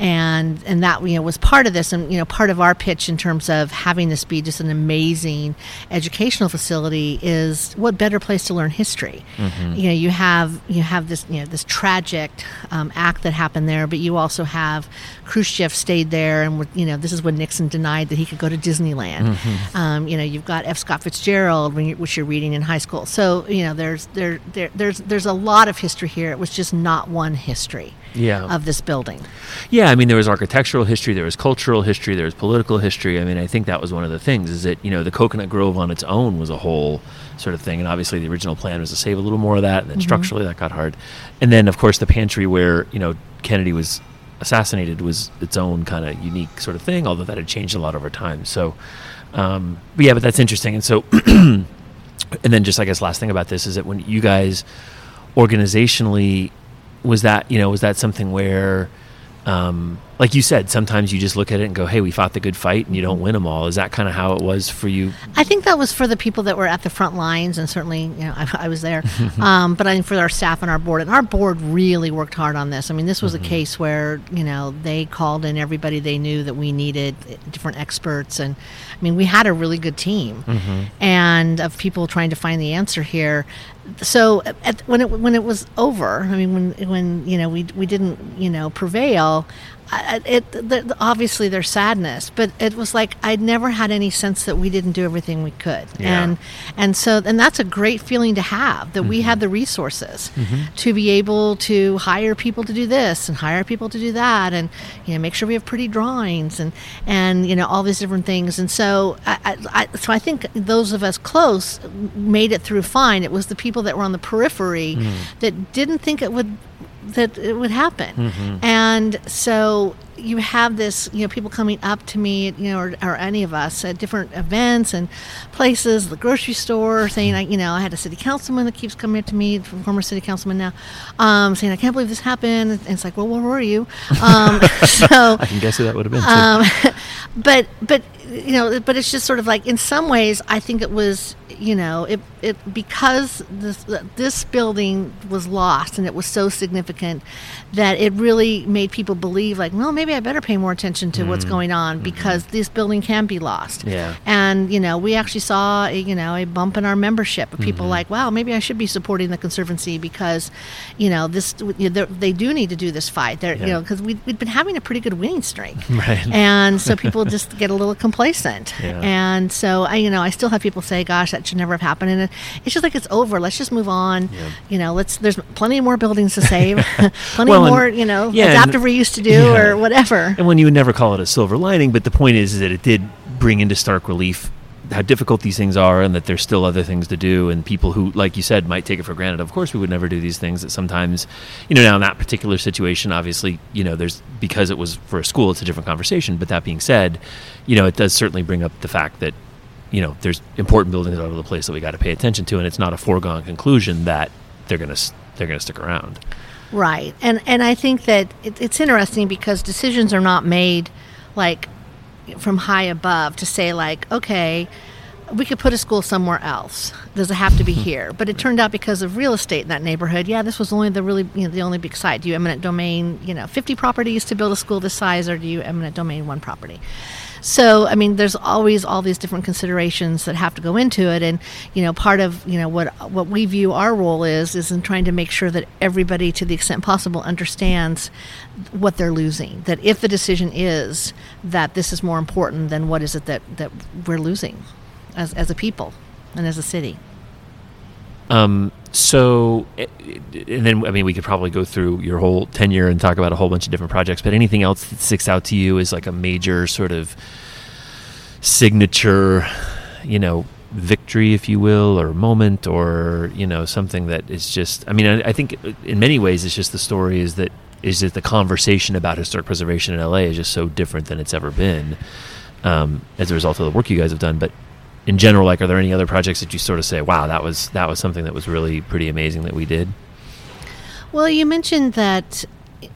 And and that you know was part of this and you know part of our pitch in terms of having this be just an amazing educational facility is what better place to learn history. Mm-hmm. you know you have you have this you know this tragic um, act that happened there but you also have Khrushchev stayed there and you know this is when Nixon denied that he could go to Disneyland. Mm-hmm. um, you know you've got F. Scott Fitzgerald you, which you're reading in high school. So you know there's there, there there's there's a lot of history here. It was just not one history yeah. of this building. Yeah, I mean, there was architectural history, there was cultural history, there was political history. I mean, I think that was one of the things is that you know the Cocoanut Grove on its own was a whole sort of thing, and obviously the original plan was to save a little more of that, and then mm-hmm. structurally that got hard. And then of course the pantry where you know Kennedy was assassinated was its own kind of unique sort of thing, although that had changed a lot over time. So. Um, but yeah, but that's interesting. And so, [clears throat] and then just I guess last thing about this is that when you guys organizationally was that you know was that something where um, like you said, sometimes you just look at it and go, "Hey, we fought the good fight, and you don't win them all." Is that kind of how it was for you? I think that was for the people that were at the front lines, and certainly, you know, I, [laughs] I was there. [laughs] um, but I think for our staff and our board, and our board really worked hard on this. I mean, this was Mm-hmm. a case where you know they called in everybody they knew that we needed, eh, different experts, and I mean, we had a really good team, Mm-hmm. and of people trying to find the answer here. So at, when it when it was over, I mean, when when you know we we didn't you know prevail. It obviously there's sadness, but it was like I'd never had any sense that we didn't do everything we could, Yeah. and and so and that's a great feeling to have that we had mm-hmm. the resources mm-hmm. to be able to hire people to do this and hire people to do that, and you know make sure we have pretty drawings and and you know all these different things, and so I, I, I so I think those of us close made it through fine. It was the people that were on the periphery mm. that didn't think it would that it would happen. And so you have this, you know, people coming up to me, you know, or, or any of us at different events and places, the grocery store, saying, I, you know, I had a city councilman that keeps coming up to me, former city councilman now, um, saying, I can't believe this happened. And it's like, well, where were you? Um, [laughs] so, [laughs] I can guess who that would have been. Too. um, [laughs] but but you know, but it's just sort of like in some ways, I think it was you know it it because this this building was lost and it was so significant that it really made people believe like, well, maybe I better pay more attention to what's going on because this building can be lost. Yeah. And you know, we actually saw a, you know a bump in our membership of people Mm-hmm. like, wow, maybe I should be supporting the conservancy because you know this you know, they do need to do this fight. They're, Yeah. You know, because we we'd been having a pretty good winning streak, [laughs] Right. And so people just get a little complacent, Yeah. and so I you know I still have people say, gosh, that should never have happened, and it's just like it's over. Let's just move on. Yeah. You know, let's there's plenty more buildings to save, [laughs] [laughs] plenty Well, and- more you know yeah, and- adaptive reuse to do or whatever. And when you would never call it a silver lining, but the point is, is that it did bring into stark relief how difficult these things are and that there's still other things to do and people who like you said might take it for granted. Of course we would never do these things that sometimes you know now in that particular situation obviously you know there's because it was for a school it's a different conversation. But that being said you know it does certainly bring up the fact that you know there's important buildings all over the place that we got to pay attention to and it's not a foregone conclusion that they're going to they're going to stick around. Right, and and I think that it, it's interesting because decisions are not made like from high above to say like, okay, we could put a school somewhere else. Does it have to be hmm. here? But it turned out because of real estate in that neighborhood, yeah, this was only the really you know, the only big site. Do you eminent domain, you know, fifty properties to build a school this size, or do you eminent domain one property? So, I mean, there's always all these different considerations that have to go into it, and you know, part of you know what what we view our role is is in trying to make sure that everybody, to the extent possible, understands what they're losing. That if the decision is that this is more important, then what is it that that we're losing as as a people and as a city? Um, so, eh, and then I mean, we could probably go through your whole tenure and talk about a whole bunch of different projects. But anything else that sticks out to you is like a major sort of signature, you know, victory, if you will, or moment, or you know, something that is just. I mean, I, I think in many ways, it's just the story is that is that the conversation about historic preservation in LA is just so different than it's ever been um, as a result of the work you guys have done. But in general, like, are there any other projects that you sort of say, "Wow, that was that was something that was really pretty amazing that we did"? Well, you mentioned that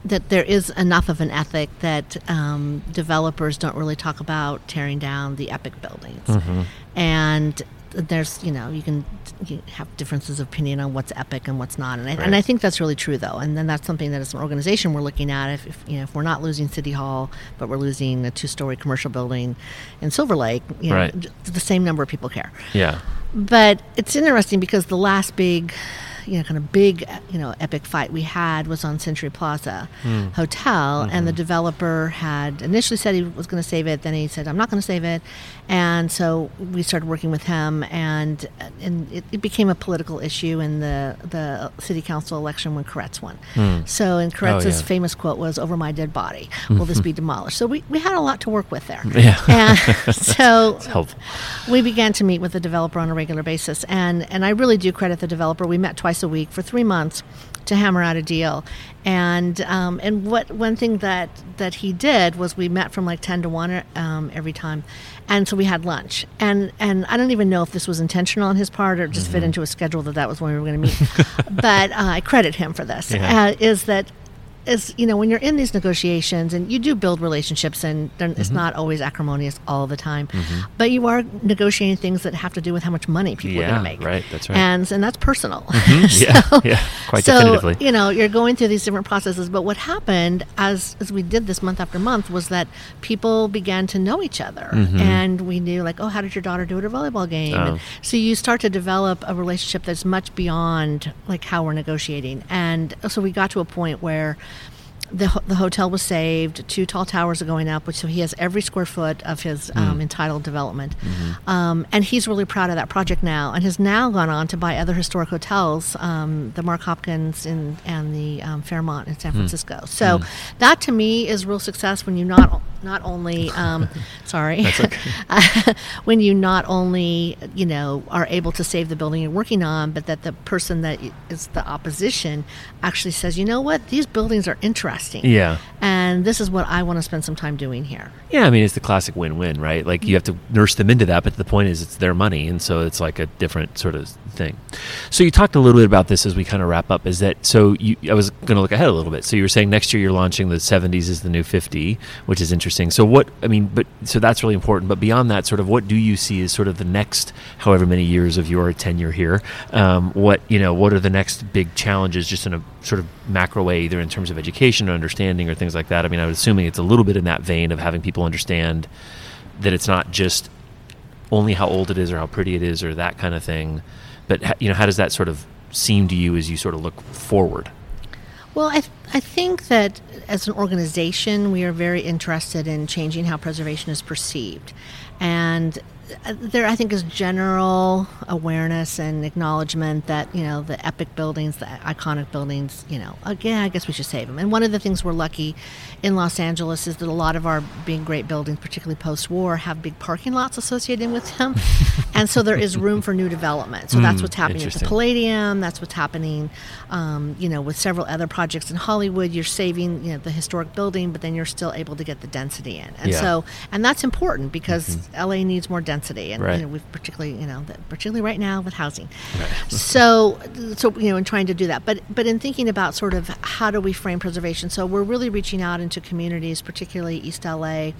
that there is enough of an ethic that um, developers don't really talk about tearing down the epic buildings, and there's you know you can you have differences of opinion on what's epic and what's not, and I, Right. and I think that's really true though, and then that's something that as an organization we're looking at if, if you know if we're not losing City Hall, but we're losing a two-story commercial building in Silver Lake, you know, Right. the same number of people care. Yeah, But it's interesting because the last big, you know, kind of big, you know, epic fight we had was on Century Plaza hmm. Hotel, and the mm-hmm. developer had initially said he was going to save it. Then he said, "I'm not going to save it," and so we started working with him, and and it, it became a political issue in the the city council election when Koretz won. Hmm. So, and oh, Koretz's yeah. famous quote was, "Over my dead body, [laughs] will this be demolished?" So we we had a lot to work with there. [laughs] Yeah. and [laughs] so we began to meet with the developer on a regular basis and and I really do credit the developer we met twice twice a week for three months to hammer out a deal. And um, and what one thing that that he did was we met from like ten to one um, every time, and so we had lunch. And and I don't even know if this was intentional on his part or just mm-hmm. fit into a schedule that that was when we were going to meet. [laughs] but uh, I credit him for this. Yeah. Uh, is that is you know when you're in these negotiations and you do build relationships and mm-hmm. it's not always acrimonious all the time mm-hmm. but you are negotiating things that have to do with how much money people yeah, are going to make right that's right and and that's personal mm-hmm. [laughs] so, yeah, yeah quite so, definitively you know you're going through these different processes but what happened as as we did this month after month was that people began to know each other mm-hmm. and we knew like oh how did your daughter do at a volleyball game oh. so you start to develop a relationship that's much beyond like how we're negotiating and so we got to a point where the, the hotel was saved. Two tall towers are going up, which so he has every square foot of his mm. um, entitled development, mm-hmm. um, and he's really proud of that project now, and has now gone on to buy other historic hotels, um, the Mark Hopkins in, and the um, Fairmont in San mm. Francisco. So mm. that to me is real success when you not not only um, [laughs] sorry [laughs] when you not only you know are able to save the building you're working on, but that the person that is the opposition actually says, you know what, these buildings are interesting interesting. Yeah. And this is what I want to spend some time doing here. Yeah, I mean, it's the classic win win, right? Like, you have to nurse them into that, but the point is it's their money. And so it's like a different sort of thing. So you talked a little bit about this as we kind of wrap up. Is that so? You, I was going to look ahead a little bit. So you were saying next year you're launching the 70s is the new 50, which is interesting. So, what, I mean, but so that's really important. But beyond that, sort of what do you see as sort of the next however many years of your tenure here? Um, what, you know, what are the next big challenges just in a sort of macro way, either in terms of education or understanding or things like that? I mean, I was assuming it's a little bit in that vein of having people understand that it's not just only how old it is or how pretty it is or that kind of thing. But you know, how does that sort of seem to you as you sort of look forward? Well, I, th- I think that as an organization, we are very interested in changing how preservation is perceived. And there I think is general awareness and acknowledgement that you know the epic buildings, the iconic buildings, you know, again I guess we should save them. And one of the things we're lucky in Los Angeles is that a lot of our big great buildings, particularly post-war, have big parking lots associated with them, [laughs] and so there is room for new development. So mm, that's what's happening at the Palladium. That's what's happening, um, you know, with several other projects in Hollywood. You're saving you know the historic building, but then you're still able to get the density in, and yeah. so and that's important because mm-hmm. LA needs more density density, and right. you know, we've particularly, you know, particularly right now with housing. Right. [laughs] [laughs] so, so you know, in trying to do that, but but in thinking about sort of how do we frame preservation, so we're really reaching out into communities, particularly East LA,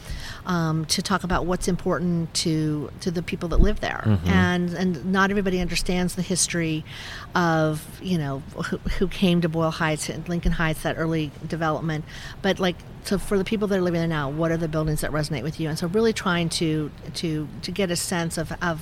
um, to talk about what's important to to the people that live there, mm-hmm. and and not everybody understands the history of you know who, who came to Boyle Heights and Lincoln Heights, that early development, but like so for the people that are living there now, what are the buildings that resonate with you? And so really trying to to to get a sense of, of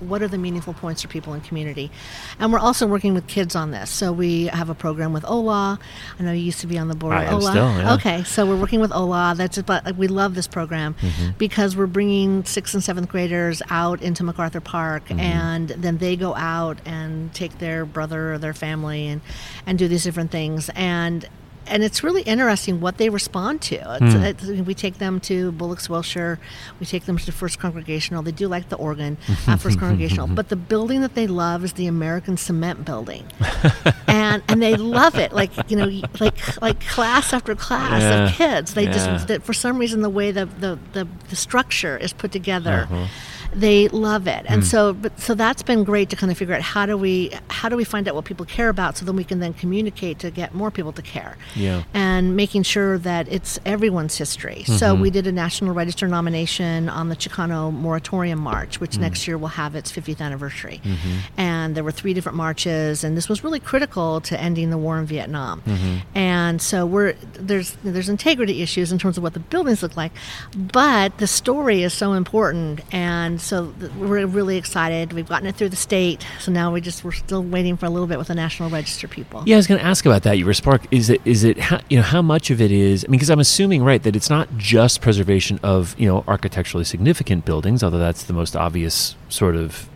what are the meaningful points for people in community. And we're also working with kids on this. So we have a program with HOLA. I know you used to be on the board I with HOLA. Still, yeah. Okay, so we're working with HOLA. That's but we love this program mm-hmm. because we're bringing sixth and seventh graders out into MacArthur Park, mm-hmm. and then they go out and take their brother or their family and and do these different things. And and it's really interesting what they respond to. Mm. It's, we take them to Bullocks Wilshire, we take them to First Congregational. They do like the organ at First [laughs] Congregational, but the building that they love is the American Cement Building, [laughs] and and they love it. Like you know, like like class after class yeah. of kids. They yeah. just that for some reason the way the the, the, the structure is put together. Uh-huh they love it and mm. so but so that's been great to kind of figure out how do we how do we find out what people care about so then we can then communicate to get more people to care yeah and making sure that it's everyone's history mm-hmm. so we did a national register nomination on the chicano moratorium march which mm. next year will have its 50th anniversary mm-hmm. and there were three different marches and this was really critical to ending the war in vietnam mm-hmm. and so we're there's there's integrity issues in terms of what the buildings look like but the story is so important and so we're really excited. We've gotten it through the state, so now we just we're still waiting for a little bit with the National Register people. Yeah, I was going to ask about that. You were spark. Is it is it how, you know how much of it is? I mean, because I'm assuming right that it's not just preservation of you know architecturally significant buildings, although that's the most obvious sort of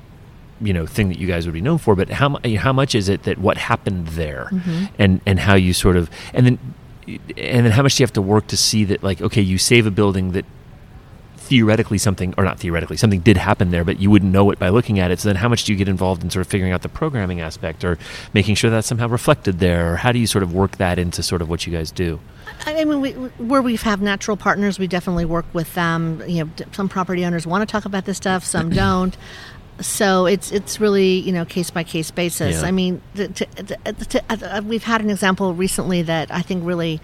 you know thing that you guys would be known for. But how how much is it that what happened there, mm-hmm. and and how you sort of and then and then how much do you have to work to see that like okay you save a building that theoretically something, or not theoretically, something did happen there, but you wouldn't know it by looking at it. So then, how much do you get involved in sort of figuring out the programming aspect, or making sure that's somehow reflected there, or how do you sort of work that into sort of what you guys do? I mean, we, where we have natural partners, we definitely work with them. You know, some property owners want to talk about this stuff, some [clears throat] don't. So it's it's really you know case by case basis. Yeah. I mean, to, to, to, uh, we've had an example recently that I think really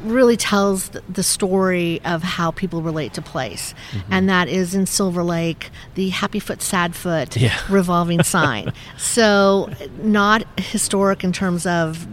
really tells the story of how people relate to place, mm-hmm. and that is in Silver Lake, the Happy Foot Sad Foot yeah. [laughs] revolving sign. So not historic in terms of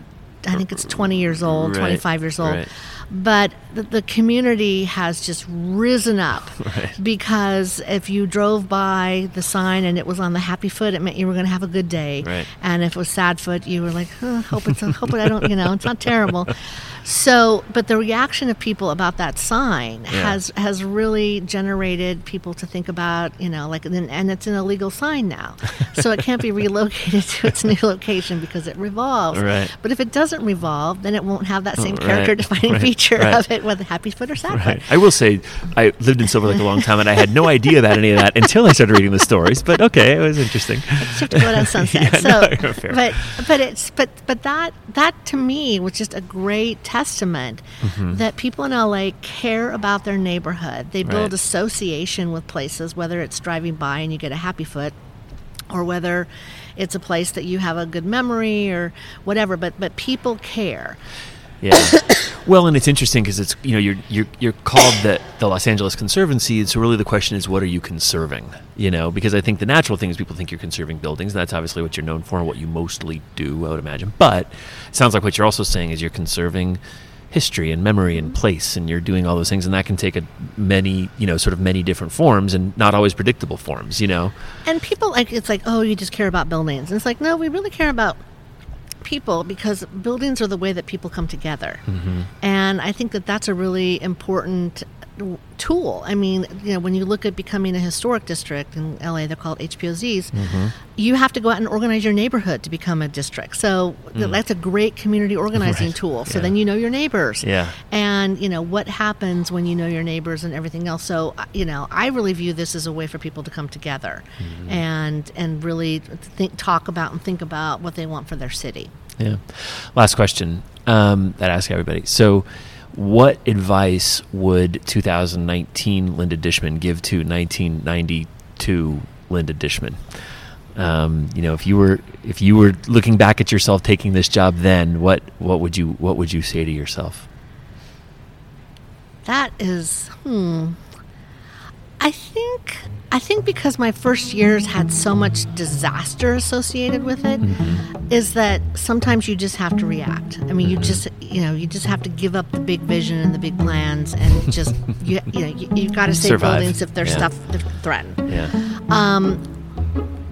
I think it's 20 years old, right, 25 years old. Right. But the, the, community has just risen up [laughs] right. because if you drove by the sign and it was on the happy foot, it meant you were going to have a good day. And if it was sad foot, you were like, oh, hope it's, hope I don't, you know, it's not terrible. [laughs] So, but the reaction of people about that sign Yeah. has has really generated people to think about, you know, like, and, and it's an illegal sign now, [laughs] so it can't be relocated to its new location because it revolves. Right. But if it doesn't revolve, then it won't have that same oh, Right, character defining right, feature right. of it, whether happy foot or sad Right. foot. I will say, I lived in Silver Lake a long time, and I had no [laughs] idea about any of that until I started reading the stories. But okay, it was interesting. You have to go down [laughs] Sunset. Yeah, so, no, but but it's but but that that to me was just a great testament Mm-hmm. that people in LA care about their neighborhood. They build Right. association with places, whether it's driving by and you get a happy foot, or whether it's a place that you have a good memory or whatever. But but people care. Yeah. [coughs] well, and it's interesting because it's you know you're you're you're called the the Los Angeles Conservancy, so really the question is what are you conserving? You know, because I think the natural thing is people think you're conserving buildings, and that's obviously what you're known for and what you mostly do, I would imagine. But it sounds like what you're also saying is you're conserving history and memory and place and you're doing all those things and that can take a many you know sort of many different forms and not always predictable forms you know And people like it's like, oh, you just care about buildings. And it's like, no, we really care about people because buildings are the way that people come together. Mm-hmm. And I think that that's a really important tool. I mean, you know, when you look at becoming a historic district in LA, they're called HPOZs. You have to go out and organize your neighborhood to become a district. So th- that's a great community organizing Right. tool. So Yeah. then you know your neighbors yeah and you know what happens when you know your neighbors and everything else so uh, you know i really view this as a way for people to come together and and really think talk about and think about what they want for their city Yeah. Last question um, that I ask everybody. So, what advice would 2019 Linda Dishman give to 1992 Linda Dishman? Um, you know, if you were if you were looking back at yourself taking this job then, what what would you what would you say to yourself? that is hmm think because my first years had so much disaster associated with it, mm-hmm. is that sometimes you just have to react i mean you mm-hmm. just you know you just have to give up the big vision and the big plans and just [laughs] you, you know you, you've got to save Survive. buildings if there's Yeah. stuff threatened Yeah. Um,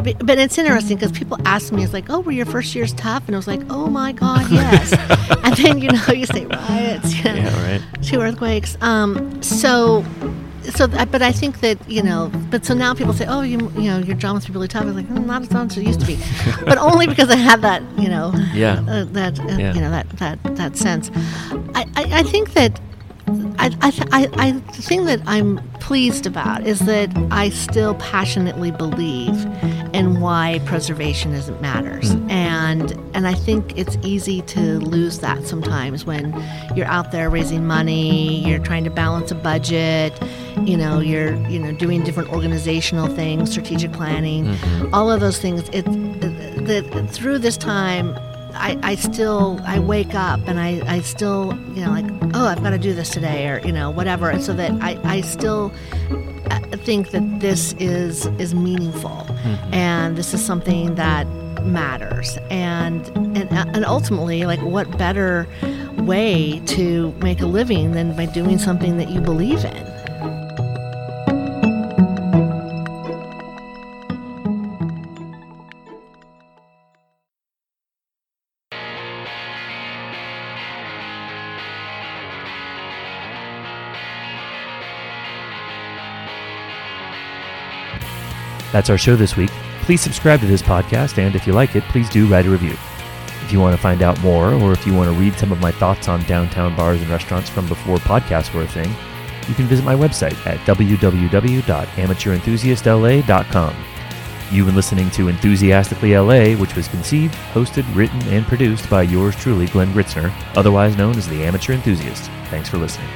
but, but it's interesting because people ask me, it's like, oh, were your first years tough? And I was like, oh my God, yes. [laughs] and then, you know, you say riots, you know, Yeah, right. two earthquakes. Um, so, so, but I think that, you know, but so now people say, oh, you, you know, your job must be really tough. I was like, "Mm, not as tough as it used to be. [laughs] but only because I had that, you know, Yeah. uh, that, uh, Yeah. you know, that, that, that sense. I, I, I think that I, I, th- I, I, the thing that I'm pleased about is that I still passionately believe in why preservation is matters, and and I think it's easy to lose that sometimes when you're out there raising money, you're trying to balance a budget, you know, you're you know doing different organizational things, strategic planning, mm-hmm. all of those things. It that through this time I, I still I wake up and I, I still you know like oh I've got to do this today or you know whatever so that I, I still uh, think that this is is meaningful. Mm-hmm. And this is something that matters. And and uh, and ultimately like what better way to make a living than by doing something that you believe in That's our show this week. Please subscribe to this podcast, and if you like it, please do write a review. If you want to find out more, or if you want to read some of my thoughts on downtown bars and restaurants from before podcasts were a thing, you can visit my website at www.amateurenthusiastla.com. You've been listening to Enthusiastically LA, which was conceived, hosted, written, and produced by yours truly, Glenn Gritzner, otherwise known as the Amateur Enthusiast. Thanks for listening.